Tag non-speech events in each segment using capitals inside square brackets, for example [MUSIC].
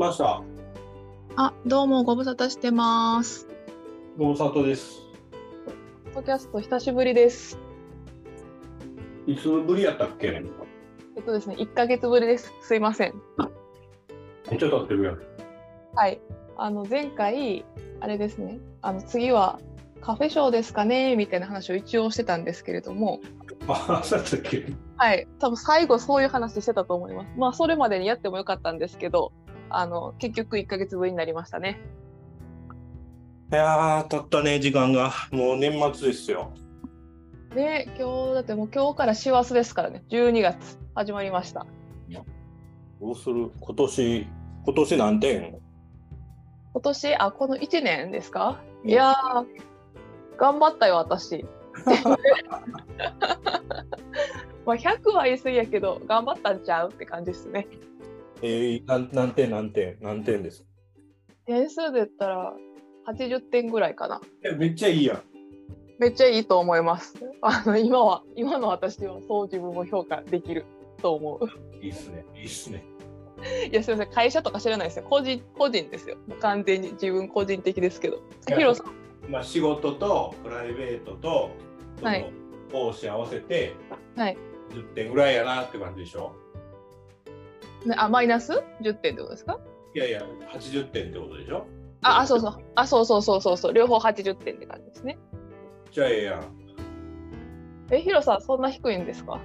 ました。あ、どうもご無沙汰してます。ご無沙汰です。ポッドキャスト久しぶりです。いつぶりやったっけ？えっとですね、1ヶ月ぶりです。すいません。めっちゃ経ってるやん。はい。あの前回あれですね。あの次はカフェショーですかね？みたいな話を一応してたんですけれども、あ、そうやったっけ？はい。多分最後そういう話してたと思います。まあそれまでにやってもよかったんですけど、あの結局1ヶ月ぶりになりましたね。いやー、経ったね、時間が。もう年末ですよ。で、今日だってもう今日から師走ですからね。12月始まりました。どうする？今年、今年何点今年あこの1年ですか？うんいやー頑張ったよ私 [LAUGHS] [LAUGHS] まあ100は言い過ぎやけど頑張ったんちゃうって感じですねえー、何何点何点何点です点数で言ったら80点ぐらいかな。えめっちゃいいやん。めっちゃいいと思います。あの今は今の私はそう自分を評価できる。と思う。いいっすね。いいっすね。いやすいません。会社とか知らないですよ。個人個人ですよ。完全に。自分個人的ですけど。ヒロさん？まあ、仕事とプライベートと、はい。講師合わせて、はい。10点ぐらいやなって感じでしょ？ねあマイナス？10点ってことですか？いやいや、80点ってことでしょ？ああそうそう。あそうそうそうそうそう。両方80点って感じですね。じゃあええやん。え、ヒロさん、そんな低いんですか？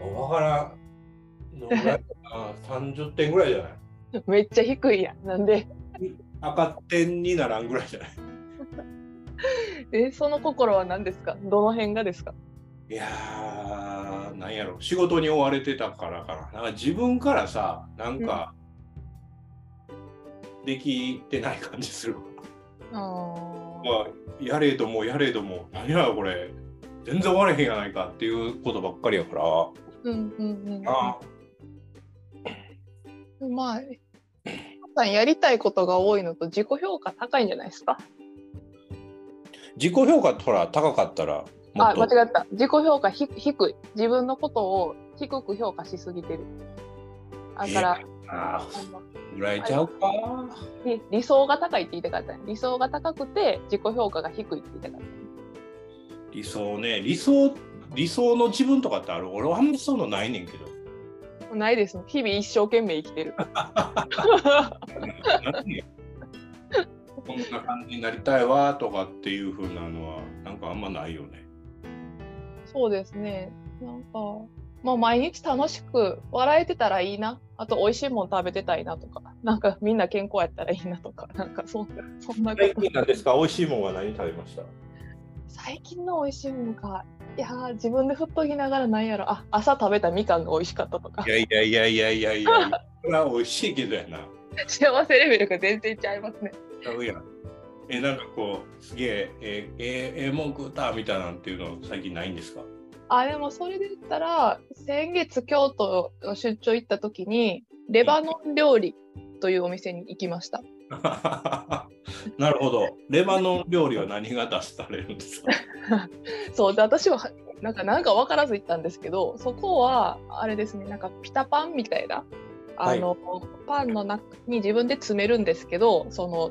わからん。どんぐらいかな30点ぐらいじゃない？[LAUGHS] めっちゃ低いやん。なんで？赤点にならんぐらいじゃない？[LAUGHS] え、その心は何ですか？どの辺がですか？いやー、なんやろ、仕事に追われてたからかな。なんか自分からさ、なんか、できてない感じする。あまあ、やれどもやれども、何やこれ、全然終われへんやないかっていうことばっかりやから。うんうんうん。あまあ、皆さんやりたいことが多いのと自己評価高いんじゃないですか？自己評価ほら高かったらもあ、間違った。自己評価ひ低い。自分のことを低く評価しすぎてる。だから、ああのーぐらいちゃうか。理理想が高いって言いたかったね。理想が高くて自己評価が低いって言いたかった。理想ね、理想、理想の自分とかってある？俺はあんまりそういうのないねんけど。ないです。日々一生懸命生きてる。[LAUGHS] こんな感じになりたいわとかっていう風なのはなんかあんまないよね。そうですね。なんか、まあ、毎日楽しく笑えてたらいいな。あと、美味しいもの食べてたいなとか、なんかみんな健康やったらいいなとか、[LAUGHS] なんかそんそんな。最近なんですか？美味しいもんは何食べました？最近の美味しいものか。いやー、自分で振っときながらなんやろ。あ、朝食べたみかんが美味しかったとかい。やいやいやいやいやいや、これは美味しいけどやな。[LAUGHS] 幸せレベルが全然ちゃいますね。え、なんかこう、すげえ、えー、えー、えー、文句歌みたいなんていうの最近ないんですか？あ、でもそれで言ったら、先月京都の出張行った時に、レバノン料理というお店に行きました。[LAUGHS] なるほど。レバノン料理は何が出されるんですか？[LAUGHS] そうで私はなんかなんか分からず行ったんですけどそこはあれですねなんかピタパンみたいなあの、パンの中に自分で詰めるんですけどその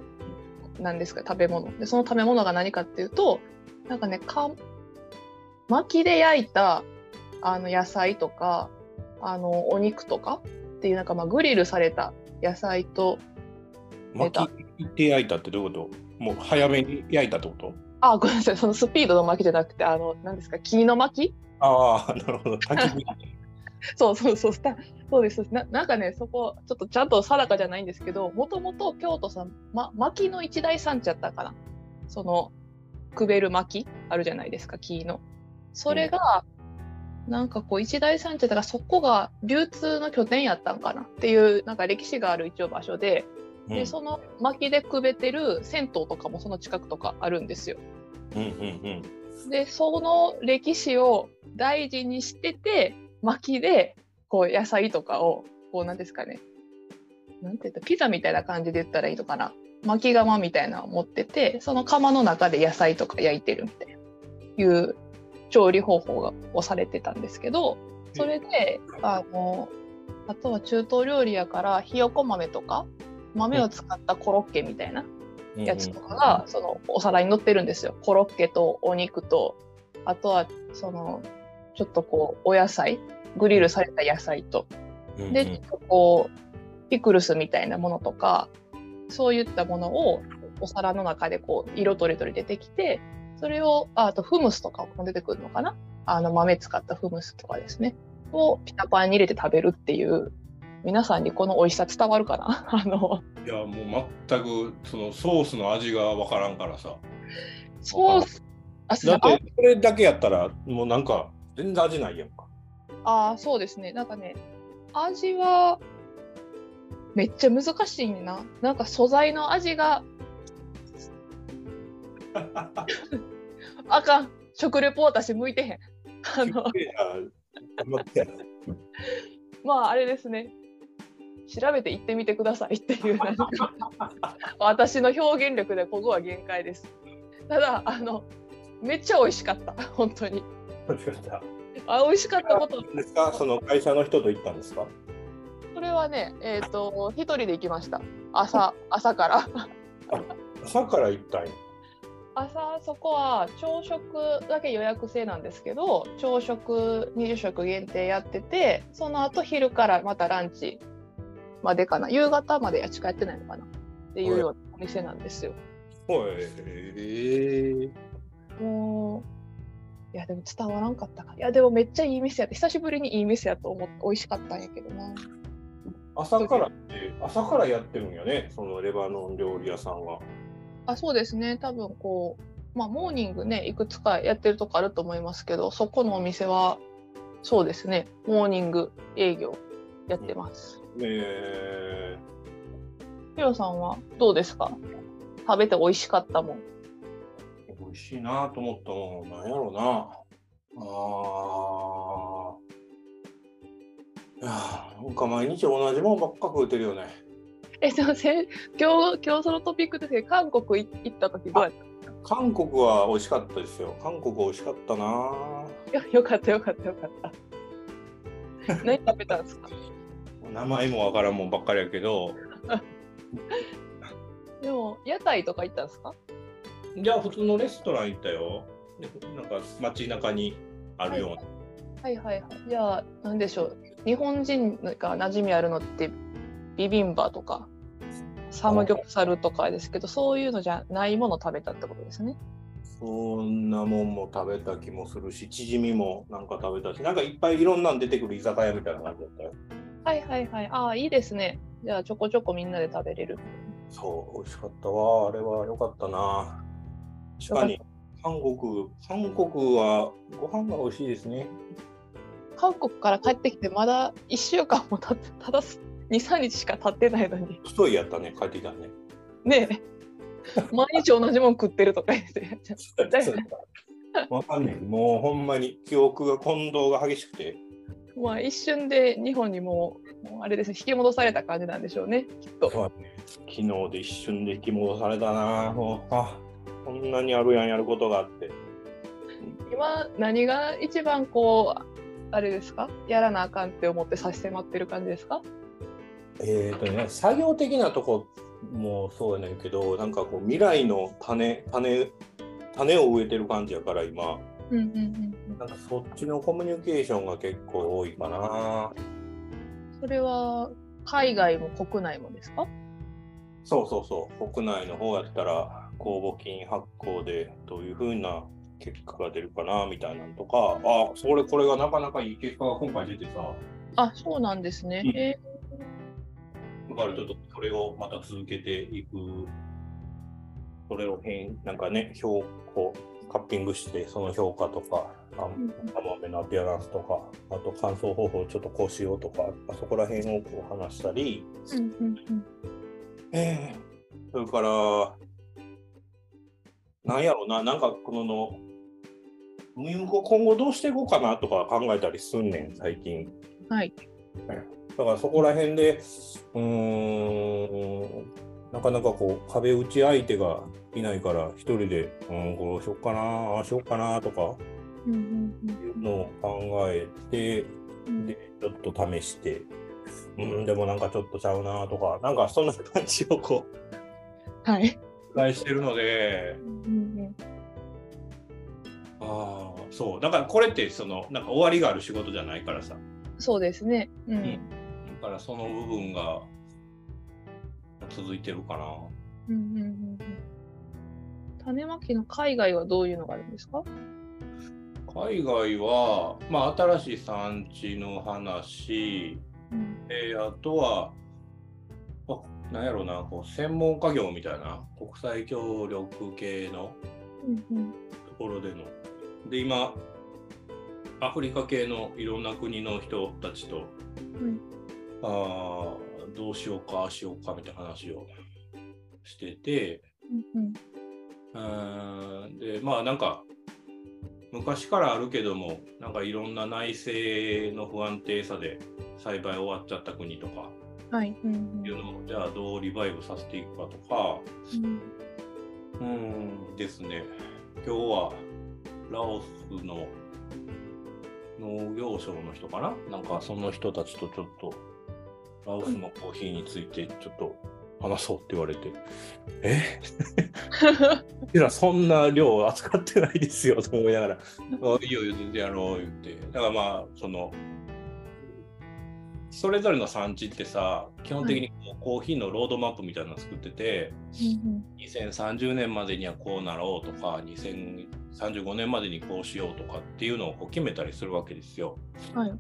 何ですか食べ物。でその食べ物が何かっていうとなんかねか薪で焼いたあの野菜とかあのお肉とかっていうなんかまあグリルされた野菜と巻いて焼いたってどういうこと？もう早めに焼いたってこと？あごめんなさい。そのスピードの薪じゃなくてあの何ですか木の薪ああ、なるほど。[LAUGHS] そうそうそうそうです。ななんかねそこちょっとちゃんと定かじゃないんですけどもともと京都さん、ま、薪の一大産地やったかな。そのくべる薪あるじゃないですか木の。それが、なんかこう一大産地だからそこが流通の拠点やったんかな。っていうなんか歴史がある一応場所でうん。でその薪でくべてる銭湯とかもその近くとかあるんですよ。うんうんうん。でその歴史を大事にしてて薪でこう野菜とかをこうなんですかね。なんて言ったピザみたいな感じで言ったらいいのかな。薪窯みたいなのを持っててその窯の中で野菜とか焼いてるみたいないう調理方法がをされてたんですけどそれであのあとは中東料理やからひよこ豆とか豆を使ったコロッケみたいなやつとかが、そのお皿に乗ってるんですよ。コロッケとお肉とあとはそのちょっとこうお野菜グリルされた野菜と、でちょっとこうピクルスみたいなものとかそういったものをお皿の中でこう色とりどり出てきてそれをああとフムスとかも出てくるのかな？あの豆使ったフムスとかですね。をピタパンに入れて食べるっていう皆さんにこの美味しさ伝わるかな？[LAUGHS] あの。いやもう全くそのソースの味がわからんからさ。ソースあだってそれだけやったらもうなんか全然味ないやんかああそうですね。なんかね味はめっちゃ難しいな。なんか素材の味が [LAUGHS] あかん。食レポ私向いてへん。あのまああれですね。調べて行ってみてくださいっていうなんか私の表現力でここは限界です。ただあのめっちゃ美味しかった。本当に。美味しかったあ美味しかったこと。ですか？その会社の人と行ったんですか？それはねえっ、ー、と一人で行きました。朝朝から。朝から行ったん朝そこは朝食だけ予約制なんですけど朝食20食限定やっててその後昼からまたランチまでかな。夕方までやちかやってないのかな。っていうようなお店なんですよ。へえもういやでも伝わらんかったかいやでもめっちゃいい店やって久しぶりにいい店やと思って美味しかったんやけどな。朝からって朝からやってるんやねそのレバノン料理屋さんは。あそうですね多分こうまあモーニングねいくつかやってるとこあると思いますけどそこのお店はそうですねモーニング営業やってます。うん、えー、ヒロさんはどうですか？食べて美味しかったもん。しいなと思ったもんなんやろうな。ああなんか毎日同じもんばっか食うてるよね。え、すみません。今日、今日そのトピックですけど、韓国行った時どうやった？韓国は美味しかったですよ。韓国美味しかったな。よよかったよかったよかった。[LAUGHS] 何食べたんですか？名前もわからんもんばっかりやけど。[LAUGHS] でも、屋台とか行ったんですか？じゃあ、普通のレストラン行ったよ。でなんか街中にあるような。はい、はい、はいはいじゃあ、なんでしょう。日本人が馴染みあるのってビビンバとかサムギョプサルとかですけどそういうのじゃないもの食べたってことですね。そんなもんも食べた気もするし、チヂミもなんか食べたし、なんかいっぱいいろんなん出てくる居酒屋みたいな感じだったよ。はいはいはい。ああ、いいですね。じゃあちょこちょこみんなで食べれる。そう、美味しかったわ。あれは良かったな。確かに、韓国、韓国はご飯が美味しいですね。韓国から帰ってきてまだ1週間もたただ23日しか経ってないのに。太いやったね帰ってきたね。ねえ。毎日同じもん食ってるとか言って。わかんない。もうほんまに記憶が混同が激しくて。まあ一瞬で日本にもうあれですね引き戻された感じなんでしょうねきっと、ね、昨日で一瞬で引き戻されたなもう。あこんなにあるやんやることがあって。今何が一番こうあれですか？やらなあかんって思って差し迫ってる感じですか？えっ、ー、とね、作業的なとこもそうやねんけど、なんかこう未来の種、種、種を植えてる感じやから今、うんうんうん、なんかそっちのコミュニケーションが結構多いかな。それは海外も国内もですか？そうそうそう、国内の方やったら公募金発行でどういうふうな結果が出るかなみたいなのとか、あ、それこれがなかなかいい結果が今回出てさ。あ、そうなんですね。うん、えからちょっとそれをまた続けていく、それを変、なんかね、評価、カッピングして、その評価とか、甘めのアピアランスとか、あと乾燥方法をちょっとこうしようとか、そこら辺をこう話したり、うんうんうん、えー、それから、なんやろうな、なんかこの、今後どうしていこうかなとか考えたりすんねん、最近。はい。だからそこら辺で、うーん、なかなかこう壁打ち相手がいないから一人で、うん、こうしよっかなああしよっかなとかいうのを考えて、でちょっと試してうん、でもなんかちょっとちゃうなとか、なんかそんな感じをこう、はい。繰り返してるので、うんああ、そう。だからこれって、その、なんか終わりがある仕事じゃないからさ。そうですね。うん。んだからその部分が続いてるかな。うんうんうんうん種まきの海外はどういうのがあるんですか？海外は、まあ、新しい産地の話、うんえーあとは、あなんやろうな、こう専門家業みたいな、国際協力系のうんうん。ところでの。で、今、アフリカ系のいろんな国の人たちと、うん。あーどうしようか、しようかみたいな話をしてて、うん。うーんでまあなんか昔からあるけどもなんかいろんな内政の不安定さで栽培終わっちゃった国とかはい。うのをじゃあどうリバイブさせていくかとか。うんうんですね。今日はラオスの農業省の人かな？なんかその人たちとちょっとラオスのコーヒーについてちょっと話そうって言われて、え？[LAUGHS] いやそんな量扱ってないですよと思いながら、いいよ、全然やろう言って。だからまあ、その、それぞれの産地ってさ、基本的にこうコーヒーのロードマップみたいなの作ってて、2030年までにはこうなろうとか、2035年までにこうしようとかっていうのをこう決めたりするわけですよ。はい。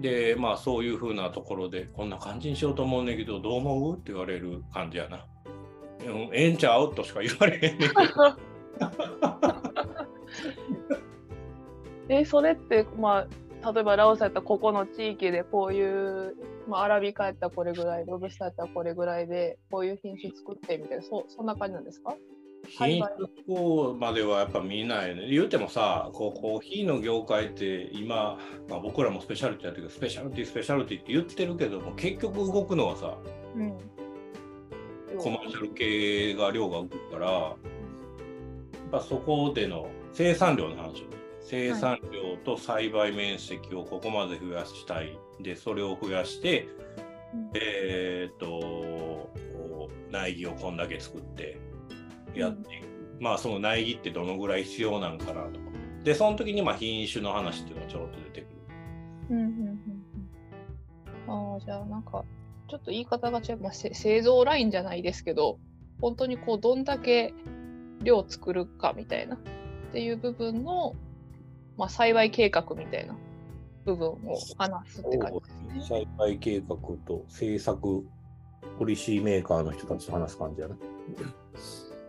で、まあそういうふうなところで、こんな感じにしようと思うねんけど、どう思うって言われる感じやな。うん、ええんちゃうとしか言われへんねんけど。[LAUGHS] えそれってまあ例えばラオスやったらここの地域でこういう、まあ、アラビカやったらこれぐらいロブスターやったらこれぐらいでこういう品種作ってみたいなそそんな感じなんですか？品種まではやっぱ見ないね。言うてもさ、こうコーヒーの業界って今、まあ、僕らもスペシャルティやってるけど、スペシャルティ、スペシャルティって言ってるけども、結局動くのはさ、うんコマーシャル系が量が動くから、やっぱそこでの生産量の話。生産量と栽培面積をここまで増やしたい。で、それを増やして、うんえーっと、苗木をこんだけ作ってやっていく。まあ、その苗木ってどのぐらい必要なんかなとか。で、その時にまあ品種の話っていうのがちょろっと出てくる。うんうんうんうんああじゃあなんかちょっと言い方が違う、まあ、せ製造ラインじゃないですけど本当にこうどんだけ量作るかみたいなっていう部分の、まあ、栽培計画みたいな部分を話すって感じですね。栽培計画と政策、ポリシーメーカーの人たちと話す感じやね。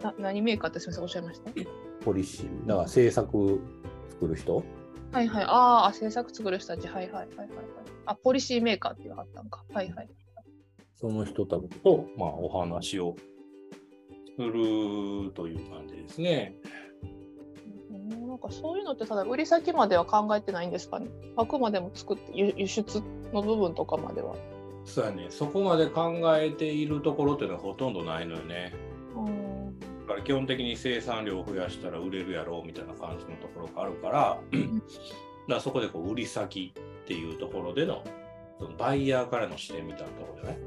な何メーカーってすみませんおっしゃいました？ポリシー。だから政策作る人？はいはい。ああ、制作作る人たち。はいはいはいはいはい。あ、ポリシーメーカーって言わはったんか。はいはい。その人たちと、まあ、お話をするという感じですね。うんなんかそういうのってただ売り先までは考えてないんですかね？あくまでも作って輸輸出の部分とかまでは。そうやね。そこまで考えているところっていうのはほとんどないのよね。うん。だから基本的に生産量を増やしたら売れるやろうみたいな感じのところがあるから、だそこでこう売り先っていうところでのそのバイヤーからの視点みたいなところじゃない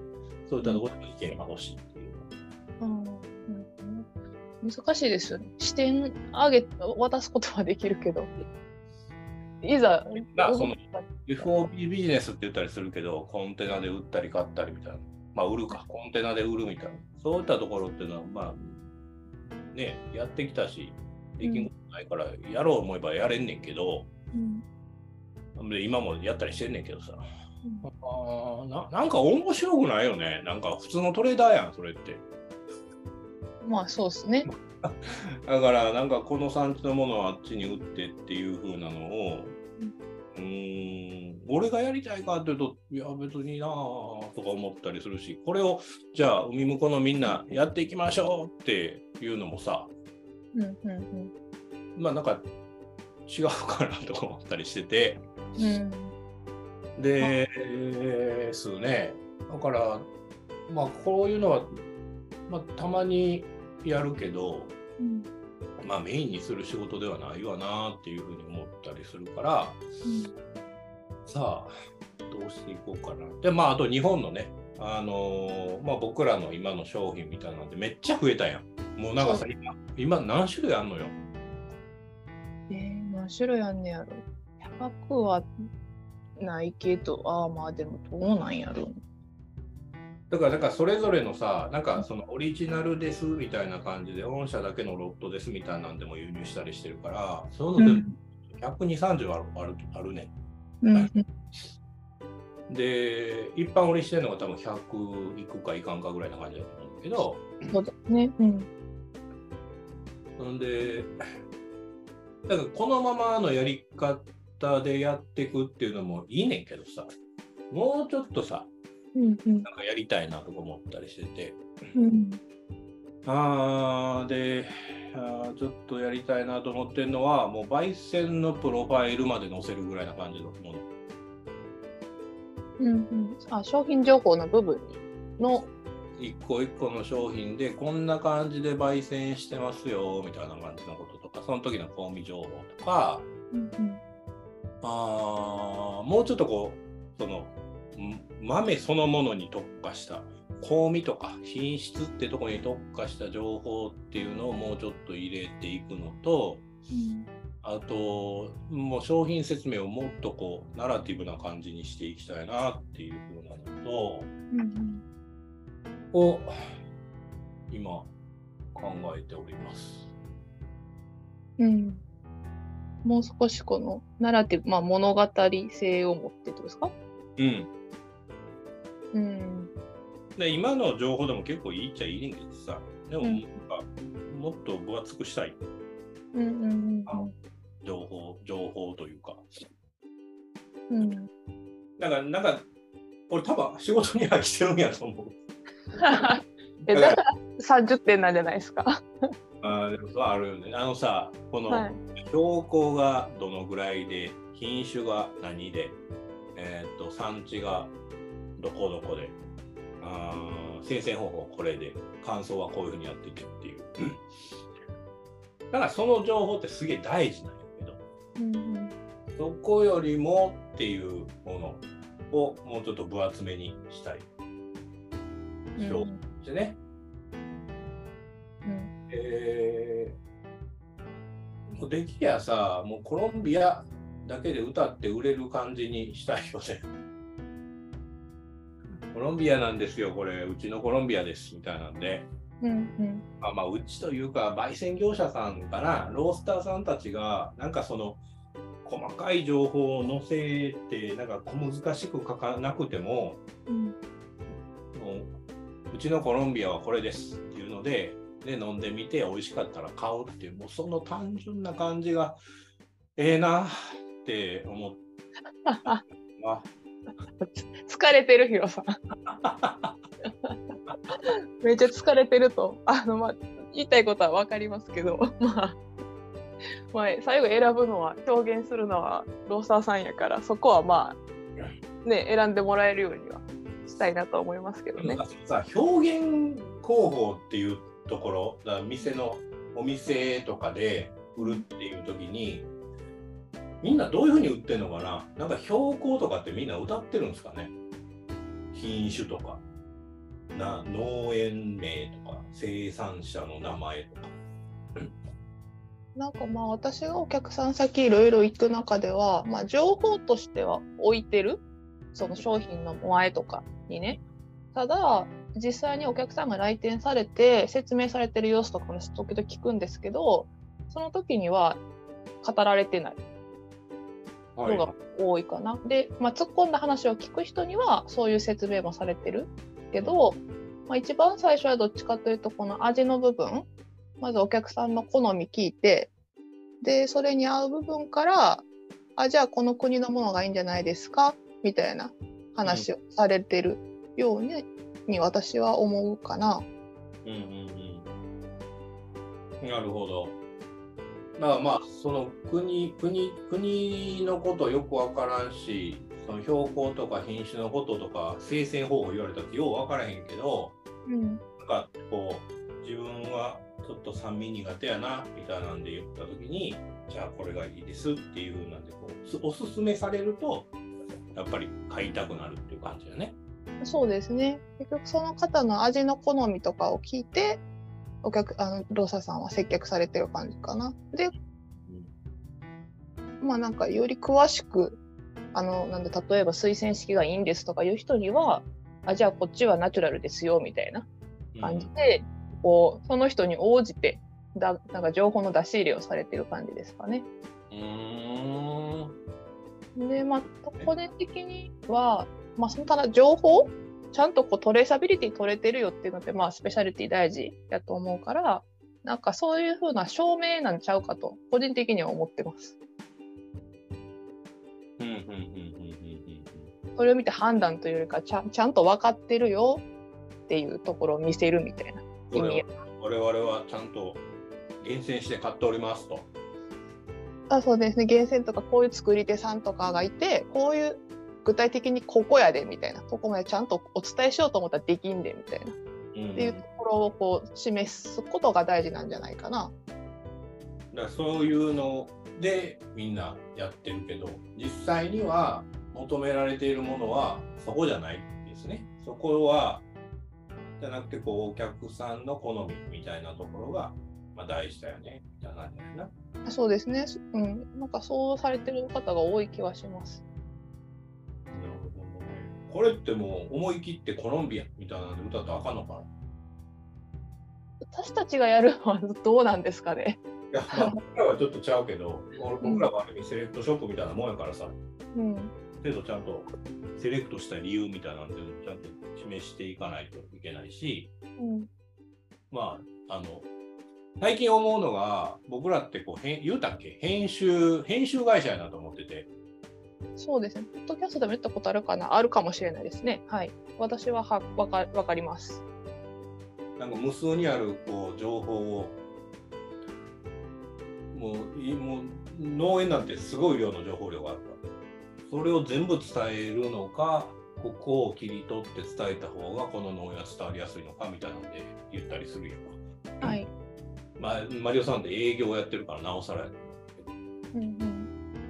そういったところでの意見が欲しいっていう。うんうん難しいですよね。視点上げ渡すことはできるけど。いざ、まあその FOB ビジネスって言ったりするけど、コンテナで売ったり買ったりみたいな。まあ売るか、コンテナで売るみたいな。そういったところっていうのは、まあ、ね、やってきたし、できんことないから、やろう思えばやれんねんけど、うんで今もやったりしてんねんけどさ。うんあーななんか面白くないよね。なんか普通のトレーダーやん、それって。まあそうですね。[LAUGHS] だからなんかこの産地のものをあっちに売ってっていう風なのを、うーん、俺がやりたいかっていうと、いや別になぁとか思ったりするし、これをじゃあ海向こうのみんなやっていきましょうっていうのもさ、うんうんまあなんか違うかなとか思ったりしてて、うん。ですね。だから、まあこういうのは、まあたまにやるけど、うんまあメインにする仕事ではないわなっていうふうに思ったりするから、さあ、どどうしていこうかな。で、まあ、あと日本のね、あのーまあ、僕らの今の商品みたいなんでめっちゃ増えたやん。もうなんかさ、今、今何種類あんのよ？えー、何種類あんねやろ。100はないけど、ああ、まあでもどうなんやろ。だから、だからそれぞれのさ、なんかそのオリジナルですみたいな感じで、御社だけのロットですみたいなんでも輸入したりしてるから、そういうので120、30あるあるあるね。うんはい。で、一般売りしてるのが多分100いくかいかんかぐらいな感じだと思うんだけど、そうだね。うん。んで、だからこのままのやり方でやっていくっていうのもいいねんけどさ、もうちょっとさ、うんうんなんかやりたいなとか思ったりしてて、うんあーであーちょっとやりたいなと思ってるのは、もう焙煎のプロファイルまで載せるぐらいな感じのもの。うんうん。あ、商品情報の部分にの。一個一個の商品でこんな感じで焙煎してますよみたいな感じのこととか、その時の香味情報とか、うんうんあーもうちょっとこうそのん豆そのものに特化した香味とか品質ってとこに特化した情報っていうのをもうちょっと入れていくのとあともう商品説明をもっとこうナラティブな感じにしていきたいなっていうふうなのとうんうんを今考えております。うん。もう少しこのナラティブ、まあ物語性を持ってってことですか？うんうん。で今の情報でも結構いいっちゃいいねんけどさでもうんなんかもっと分厚くしたいうんうん情報情報というかうんうん。なんかなんか俺多分仕事には来てるんやと思う [LAUGHS] えだから30点なんじゃないですか？[LAUGHS] あーでもそうあるよねあのさこのはい。標高がどのぐらいで品種が何でえーっと産地がどこどこで。あー生鮮方法これで。乾燥はこういうふうにやっていくっていう。だからその情報ってすげえ大事なんやけど。うんうん。そこよりもっていうものをもうちょっと分厚めにしたい。表してね、うん。えーもうできりゃさもうコロンビアだけで歌って売れる感じにしたいよねコロンビアなんですよこれ。うちのコロンビアですみたいなんで。うんうん。まあ、まあうちというか焙煎業者さんかなロースターさんたちがなんかその細かい情報を載せてなんか小難しく書かなくてもうん。もううちのコロンビアはこれですっていうのでで飲んでみて美味しかったら買うっていうもうその単純な感じがええなって思ったわ [LAUGHS] [LAUGHS] 疲れてるヒロさん。[LAUGHS] めっちゃ疲れてるとあのまあ言いたいことは分かりますけど [LAUGHS] まあ。まあ、最後選ぶのは表現するのはローサーさんやからそこはまあね選んでもらえるようにはしたいなと思いますけどね。さ表現工法っていうところだ店のお店とかで売るっていう時にみんなどういうふうに売ってるのかな？なんか標高とかってみんな歌ってるんですかね？品種とか。な農園名とか。生産者の名前とか。なんかまあ私がお客さん先いろいろ行く中では、まあ、情報としては置いてる？その商品の前とかにね。ただ実際にお客さんが来店されて説明されてる様子とかも時々聞くんですけどその時には語られてない。のが多いかな。で、まあ、突っ込んだ話を聞く人にはそういう説明もされてるけど、まあ、一番最初はどっちかというとこの味の部分まずお客さんの好み聞いてでそれに合う部分からあじゃあこの国のものがいいんじゃないですか？みたいな話をされてるように,、に私は思うかな。うんうんうん。なるほど。だからまあその国国国のことよくわからんしその標高とか品種のこととか生鮮方法言われたってようわからへんけどうんなんかこう自分はちょっと酸味苦手やなみたいなんで言った時にじゃあこれがいいですっていう風なんでこうすおすすめされるとやっぱり買いたくなるっていう感じだね。そうですね。結局その方の味の好みとかを聞いて、お客あのローサさんは接客されてる感じかな。で、まあなんかより詳しくあのなんで例えば推薦式がいいんですとかいう人にはあじゃあこっちはナチュラルですよみたいな感じで、うん、こうその人に応じてだなんか情報の出し入れをされてる感じですかね。でまあ個人的には、まあ、そのただ情報ちゃんとこうトレーサビリティ取れてるよっていうのって、まあ、スペシャリティ大事やと思うからなんかそういうふうな証明なんちゃうかと個人的には思ってます。それを見て判断というよりかちゃちゃんと分かってるよっていうところを見せるみたいな意味我々はちゃんと厳選して買っておりますと。あそうですね厳選とかこういう作り手さんとかがいてこういう具体的にここやでみたいなとこまでちゃんとお伝えしようと思ったらできんでみたいな、うん、っていうところをこう示すことが大事なんじゃないかな。だそういうのでみんなやってるけど実際には求められているものはそこじゃないですね。そこはじゃなくてこうお客さんの好みみたいなところが、まあ、大事だよねみたいな感じだな。そうですね。うん。なんかそうされてる方が多い気はします。これってもう思い切ってコロンビアみたいなんで歌ったらあかんのかな？私たちがやるのはどうなんですかね。いや、まあ、僕らはちょっとちゃうけど、僕らはある意味セレクトショップみたいなもんやからさ。うん。程度ちゃんとセレクトした理由みたいなのでちゃんと示していかないといけないし、うん、まああの最近思うのが僕らってこう言うたっけ？編集編集会社やなと思っててそうですね。ポッドキャストでも言ったことあるかな？あるかもしれないですね。はい。私ははわかわかります。なんか無数にあるこう情報をもうもう農園なんてすごい量の情報量があるそれを全部伝えるのかここを切り取って伝えた方がこの脳が伝わりやすいのかみたいなんで言ったりするよ。はい。まあ、マリオさんって営業やってるからなおさらやうんうん、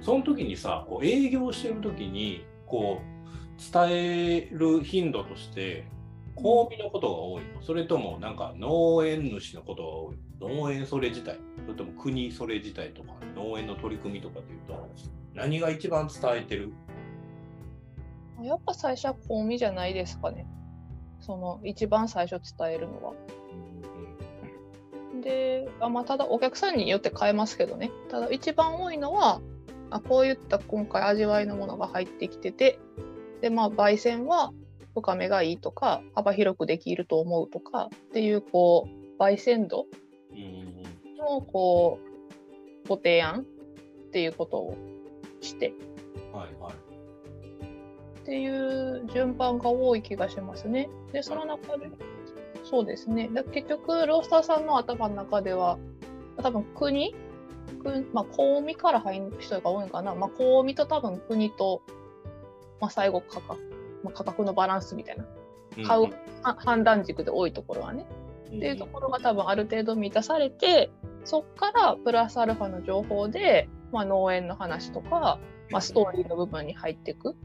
その時にさこう営業してる時にこう伝える頻度として公民のことが多いの。それともなんか農園主のことが多い。農園それ自体。それとも国それ自体とか農園の取り組みとかでいうと何が一番伝えてる？やっぱ最初は公民じゃないですかね。その一番最初伝えるのは。であ、まあ、ただお客さんによって変えますけどね。ただ一番多いのはあこういった今回味わいのものが入ってきててでまあ焙煎は深めがいいとか幅広くできると思うとかっていうこう焙煎度のこうご提案っていうことをして、はいはい、っていう順番が多い気がしますね。でその中でそうですね。だ結局ロースターさんの頭の中では多分国まあ、公味から入る人が多いかな、まあ、公味と多分国と、まあ、最後価格まあ、価格のバランスみたいな。買う、うん、判断軸で多いところはね、うん、っていうところが多分ある程度満たされてそっからプラスアルファの情報で、まあ、農園の話とか、まあ、ストーリーの部分に入っていく。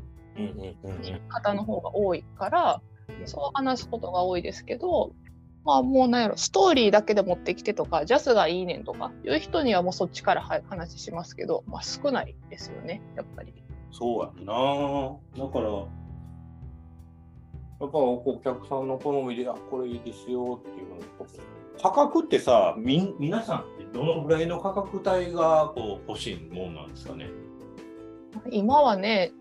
方の方が多いからそう話すことが多いですけどまあもうなんやろ。ストーリーだけで持ってきてとかジャスがいいねんとかいう人にはもうそっちから話しますけど、まあ、少ないですよねやっぱり。そうやな。だからやっぱお客さんの好みで、あ、これいいですよっていうの価格ってさ、み皆さんってどのぐらいの価格帯がこう欲しいもんなんですかね？今はね、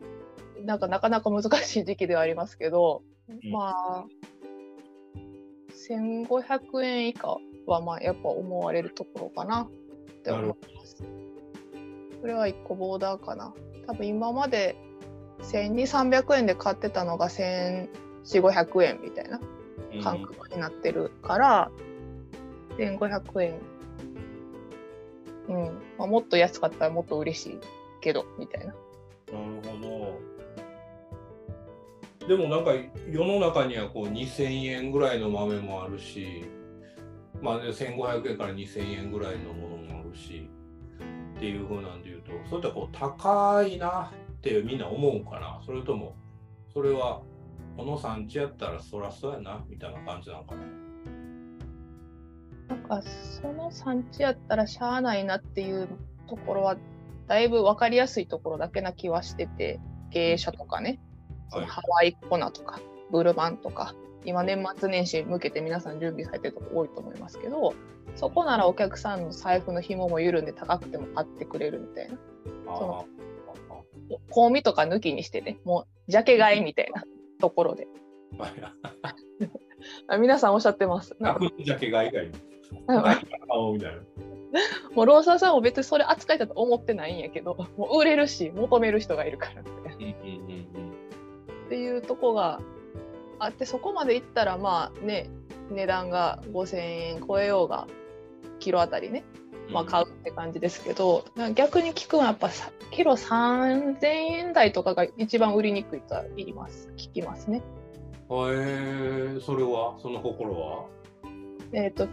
なんかなかなか難しい時期ではありますけど、うん、まあ、1500円以下はまあやっぱ思われるところかなって思います。これは1個ボーダーかな。多分今まで1200、300円で買ってたのが1000 4500円みたいな感覚になってるから、うん、1500円、うんまあ、もっと安かったらもっと嬉しいけどみたいな。なるほど。でもなんか世の中にはこう2000円ぐらいの豆もあるし、まあ、1500円から2000円ぐらいのものもあるしっていうふうなんで言うとそういったこう高いなってみんな思うかな。それともそれはこの産地やったらそらそうやなみたいな感じなのかな。なんかその産地やったらしゃあないなっていうところはだいぶ分かりやすいところだけな気はしてて芸者とかね、そのハワイコナとかブルマンとか今年末年始に向けて皆さん準備されてるとこ多いと思いますけどそこならお客さんの財布の紐も緩んで高くても買ってくれるみたいな。その香味とか抜きにしてねもうジャケ買いみたいな [LAUGHS] ところで。[LAUGHS] 皆さんおっしゃってます。ジャケ買いがいい。もうローサーさんも別にそれ扱いだと思ってないんやけどもう売れるし求める人がいるからっていうとこがあってそこまでいったらまあね値段が5,000円超えようがキロあたりね、まあ、買うって感じですけど、うん、逆に聞くのはやっぱキロ3,000円台とかが一番売りにくいとは言います聞きますね。へえー、それはその心は？えっ、と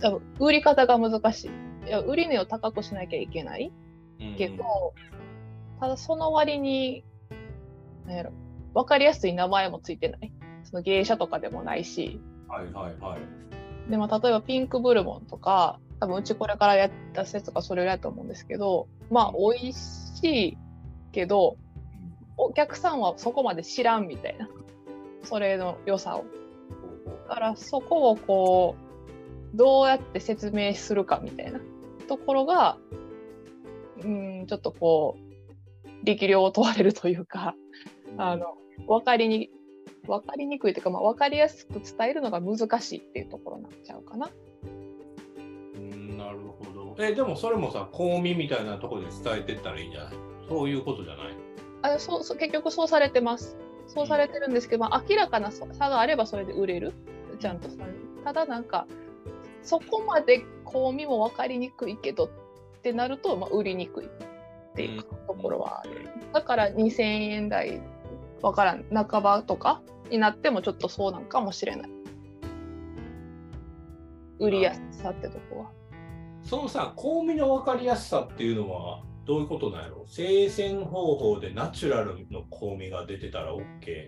多分売り方が難しい。いや売り値を高くしなきゃいけないけど、うん、ただその割に何やろ分かりやすい名前もついてない。その芸者とかでもないし。はいはいはい。でも例えばピンクブルボンとか、多分うちこれからやった説とかそれぐらいだと思うんですけど、まあ美味しいけど、お客さんはそこまで知らんみたいな。それの良さを。だからそこをこう、どうやって説明するかみたいなところが、うん、ちょっとこう、力量を問われるというか、あの、分かりに分かりにくいというか、まあ、分かりやすく伝えるのが難しいっていうところになっちゃうかな。うんなるほど。えでもそれもさ香味みたいなところで伝えてったらいいんじゃない？そういうことじゃない？あそうそう結局そうされてます。そうされてるんですけど、まあ、明らかな差があればそれで売れる？ちゃんとただなんかそこまで香味も分かりにくいけどってなると、まあ、売りにくいっていうところはある。だから2000円台分からん。半ばとかになってもちょっとそうなんかもしれない。売りやすさってとこは。そのさ香味の分かりやすさっていうのはどういうことなんやろ生鮮方法でナチュラルの香味が出てたら OK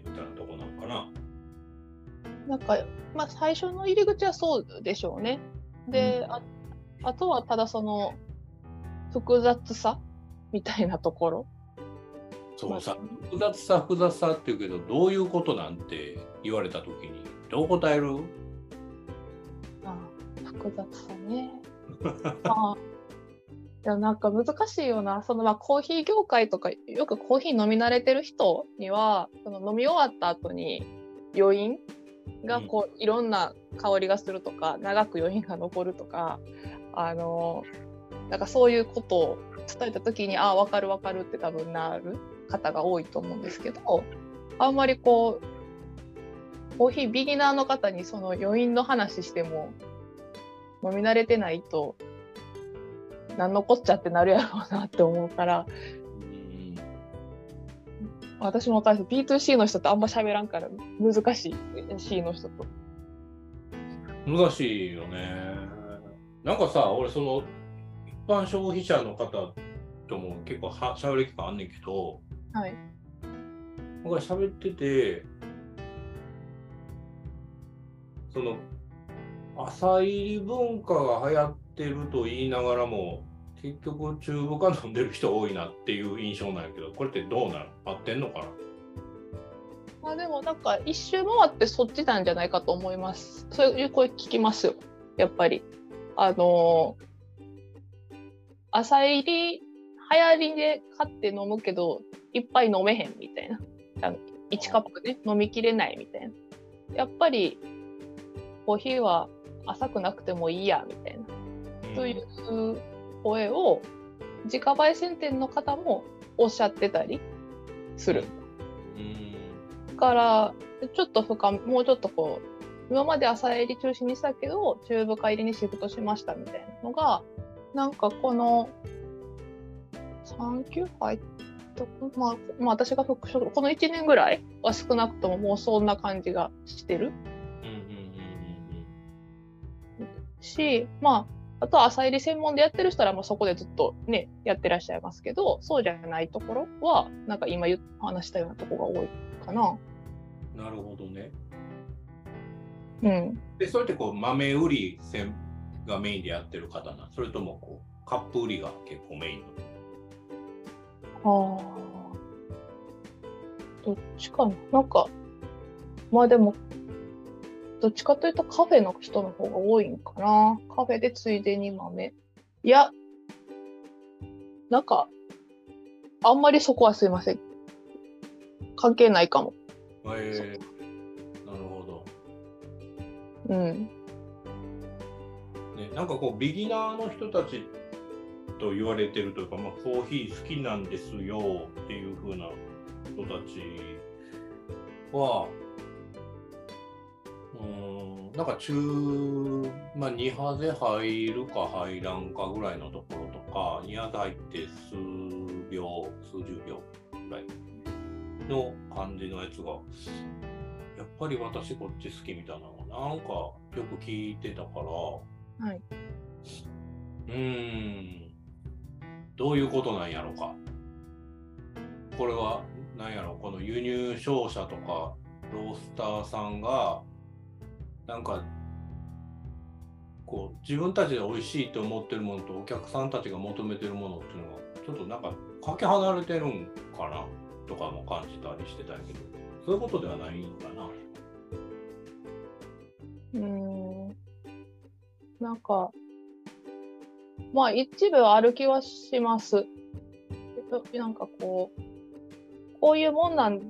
みたいなとこなのかな？なんか、まあ、最初の入り口はそうでしょうね。で、うん、ああとはただその複雑さみたいなところそうさ、複雑さ複雑さって言うけどどういうことなんて言われた時にどう答える？あ複雑さね。[LAUGHS] あなんか難しいよな。そのまあコーヒー業界とかよくコーヒー飲み慣れてる人にはその飲み終わった後に余韻がこう、いろんな香りがするとか長く余韻が残るとかあのなんかそういうことを伝えた時にああ分かる分かるって多分なる方が多いと思うんですけどあんまりこうコーヒービギナーの方にその余韻の話しても飲み慣れてないと何のこっちゃってなるやろうなって思うから。私も分かる B2C の人とあんま喋らんから難しい C の人と。難しいよね。なんかさ、俺その般消費者の方とも結構は喋る機会あんねんけど、はい。僕が喋ってて、その、朝入り文化が流行ってると言いながらも、結局中華飲んでる人多いなっていう印象なんやけど、これってどうなの合ってんのかな？まあでもなんか一周回ってそっちなんじゃないかと思います。そういう声聞きますよ、やっぱり。あのー、朝入り流行りで買って飲むけどいっぱい飲めへんみたいな。あの1カップね飲みきれないみたいな。やっぱりコーヒーは浅くなくてもいいやみたいな、うん、という声を自家焙煎店の方もおっしゃってたりする。うん、からちょっと深もうちょっとこう今まで朝入り中心にしたけど中深入りにシフトしましたみたいなのがなんかこの3級入った、まあ、まあ、私が復職、この1年ぐらいは少なくとももうそんな感じがしてる。し、まあ、あとは朝入り専門でやってる人はもうそこでずっとね、やってらっしゃいますけど、そうじゃないところは、なんか今言話したようなところが多いかな。なるほどね。うん。で、それってこう豆売り専がメインでやってる方なんそれともこうカップ売りが結構メインのああ。どっちかな。なんか、まあでも、どっちかというとカフェの人の方が多いんかな。カフェでついでに豆。いや、なんか、あんまりそこはすいません。関係ないかも。へえなるほど。うん。ね、なんかこうビギナーの人たちと言われてるというか、まあ、コーヒー好きなんですよっていう風な人たちは、うん、なんか中、まあ、2派で入るか入らんかぐらいのところとか、2派で入って数秒、数十秒ぐらいの感じのやつが、やっぱり私こっち好きみたいなのがなんかよく聞いてたから、はい。うーん、どういうことなんやろか。これは、なんやろ、この輸入商社とか、ロースターさんが、なんか、こう、自分たちで美味しいと思ってるものと、お客さんたちが求めてるものっていうのが、ちょっとなんか、かけ離れてるんかな、とかも感じたりしてたけど、そういうことではないんかな。うーん。なんか、まあ一部歩きはします。えっとなんかこう、こういうもんなん、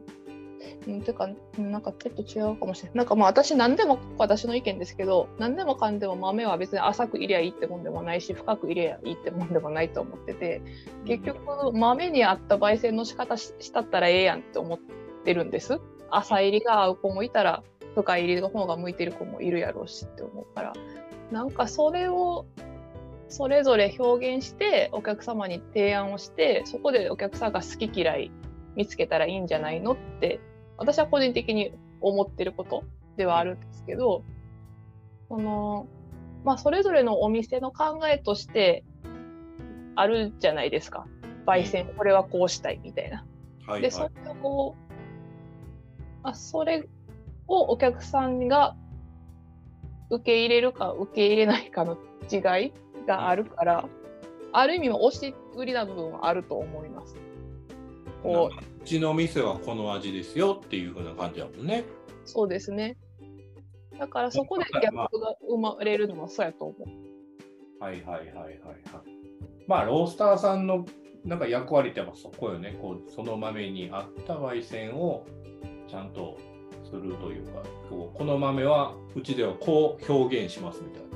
うん、てか、うんなんかちょっと違うかもしれない。なんかまあ私何でも、私の意見ですけど、何でもかんでも豆は別に浅く入れゃいいってもんでもないし、深く入れゃいいってもんでもないと思ってて、結局豆に合った焙煎の仕方ししたったらええやんって思ってるんです。浅入りが合う子もいたら、深入りの方が向いてる子もいるやろうしって思うからなんかそれをそれぞれ表現してお客様に提案をしてそこでお客さんが好き嫌い見つけたらいいんじゃないのって私は個人的に思ってることではあるんですけどそのまあそれぞれのお店の考えとしてあるじゃないですか。焙煎これはこうしたいみたいな。はい、で、はい。それをこう、あ、それをお客さんが受け入れるか受け入れないかの違いがあるから、ある意味も押し売りな部分はあると思います。こう、うちの店はこの味ですよっていう風な感じだもんね。そうですね。だからそこでギャップが生まれるのはそうやと思う。はいはいはいはいはい。まあロースターさんのなんか役割ってやっぱそこよね。こうその豆に合った焙煎をちゃんとするというか、こうこの豆はうちではこう表現しますみたいな。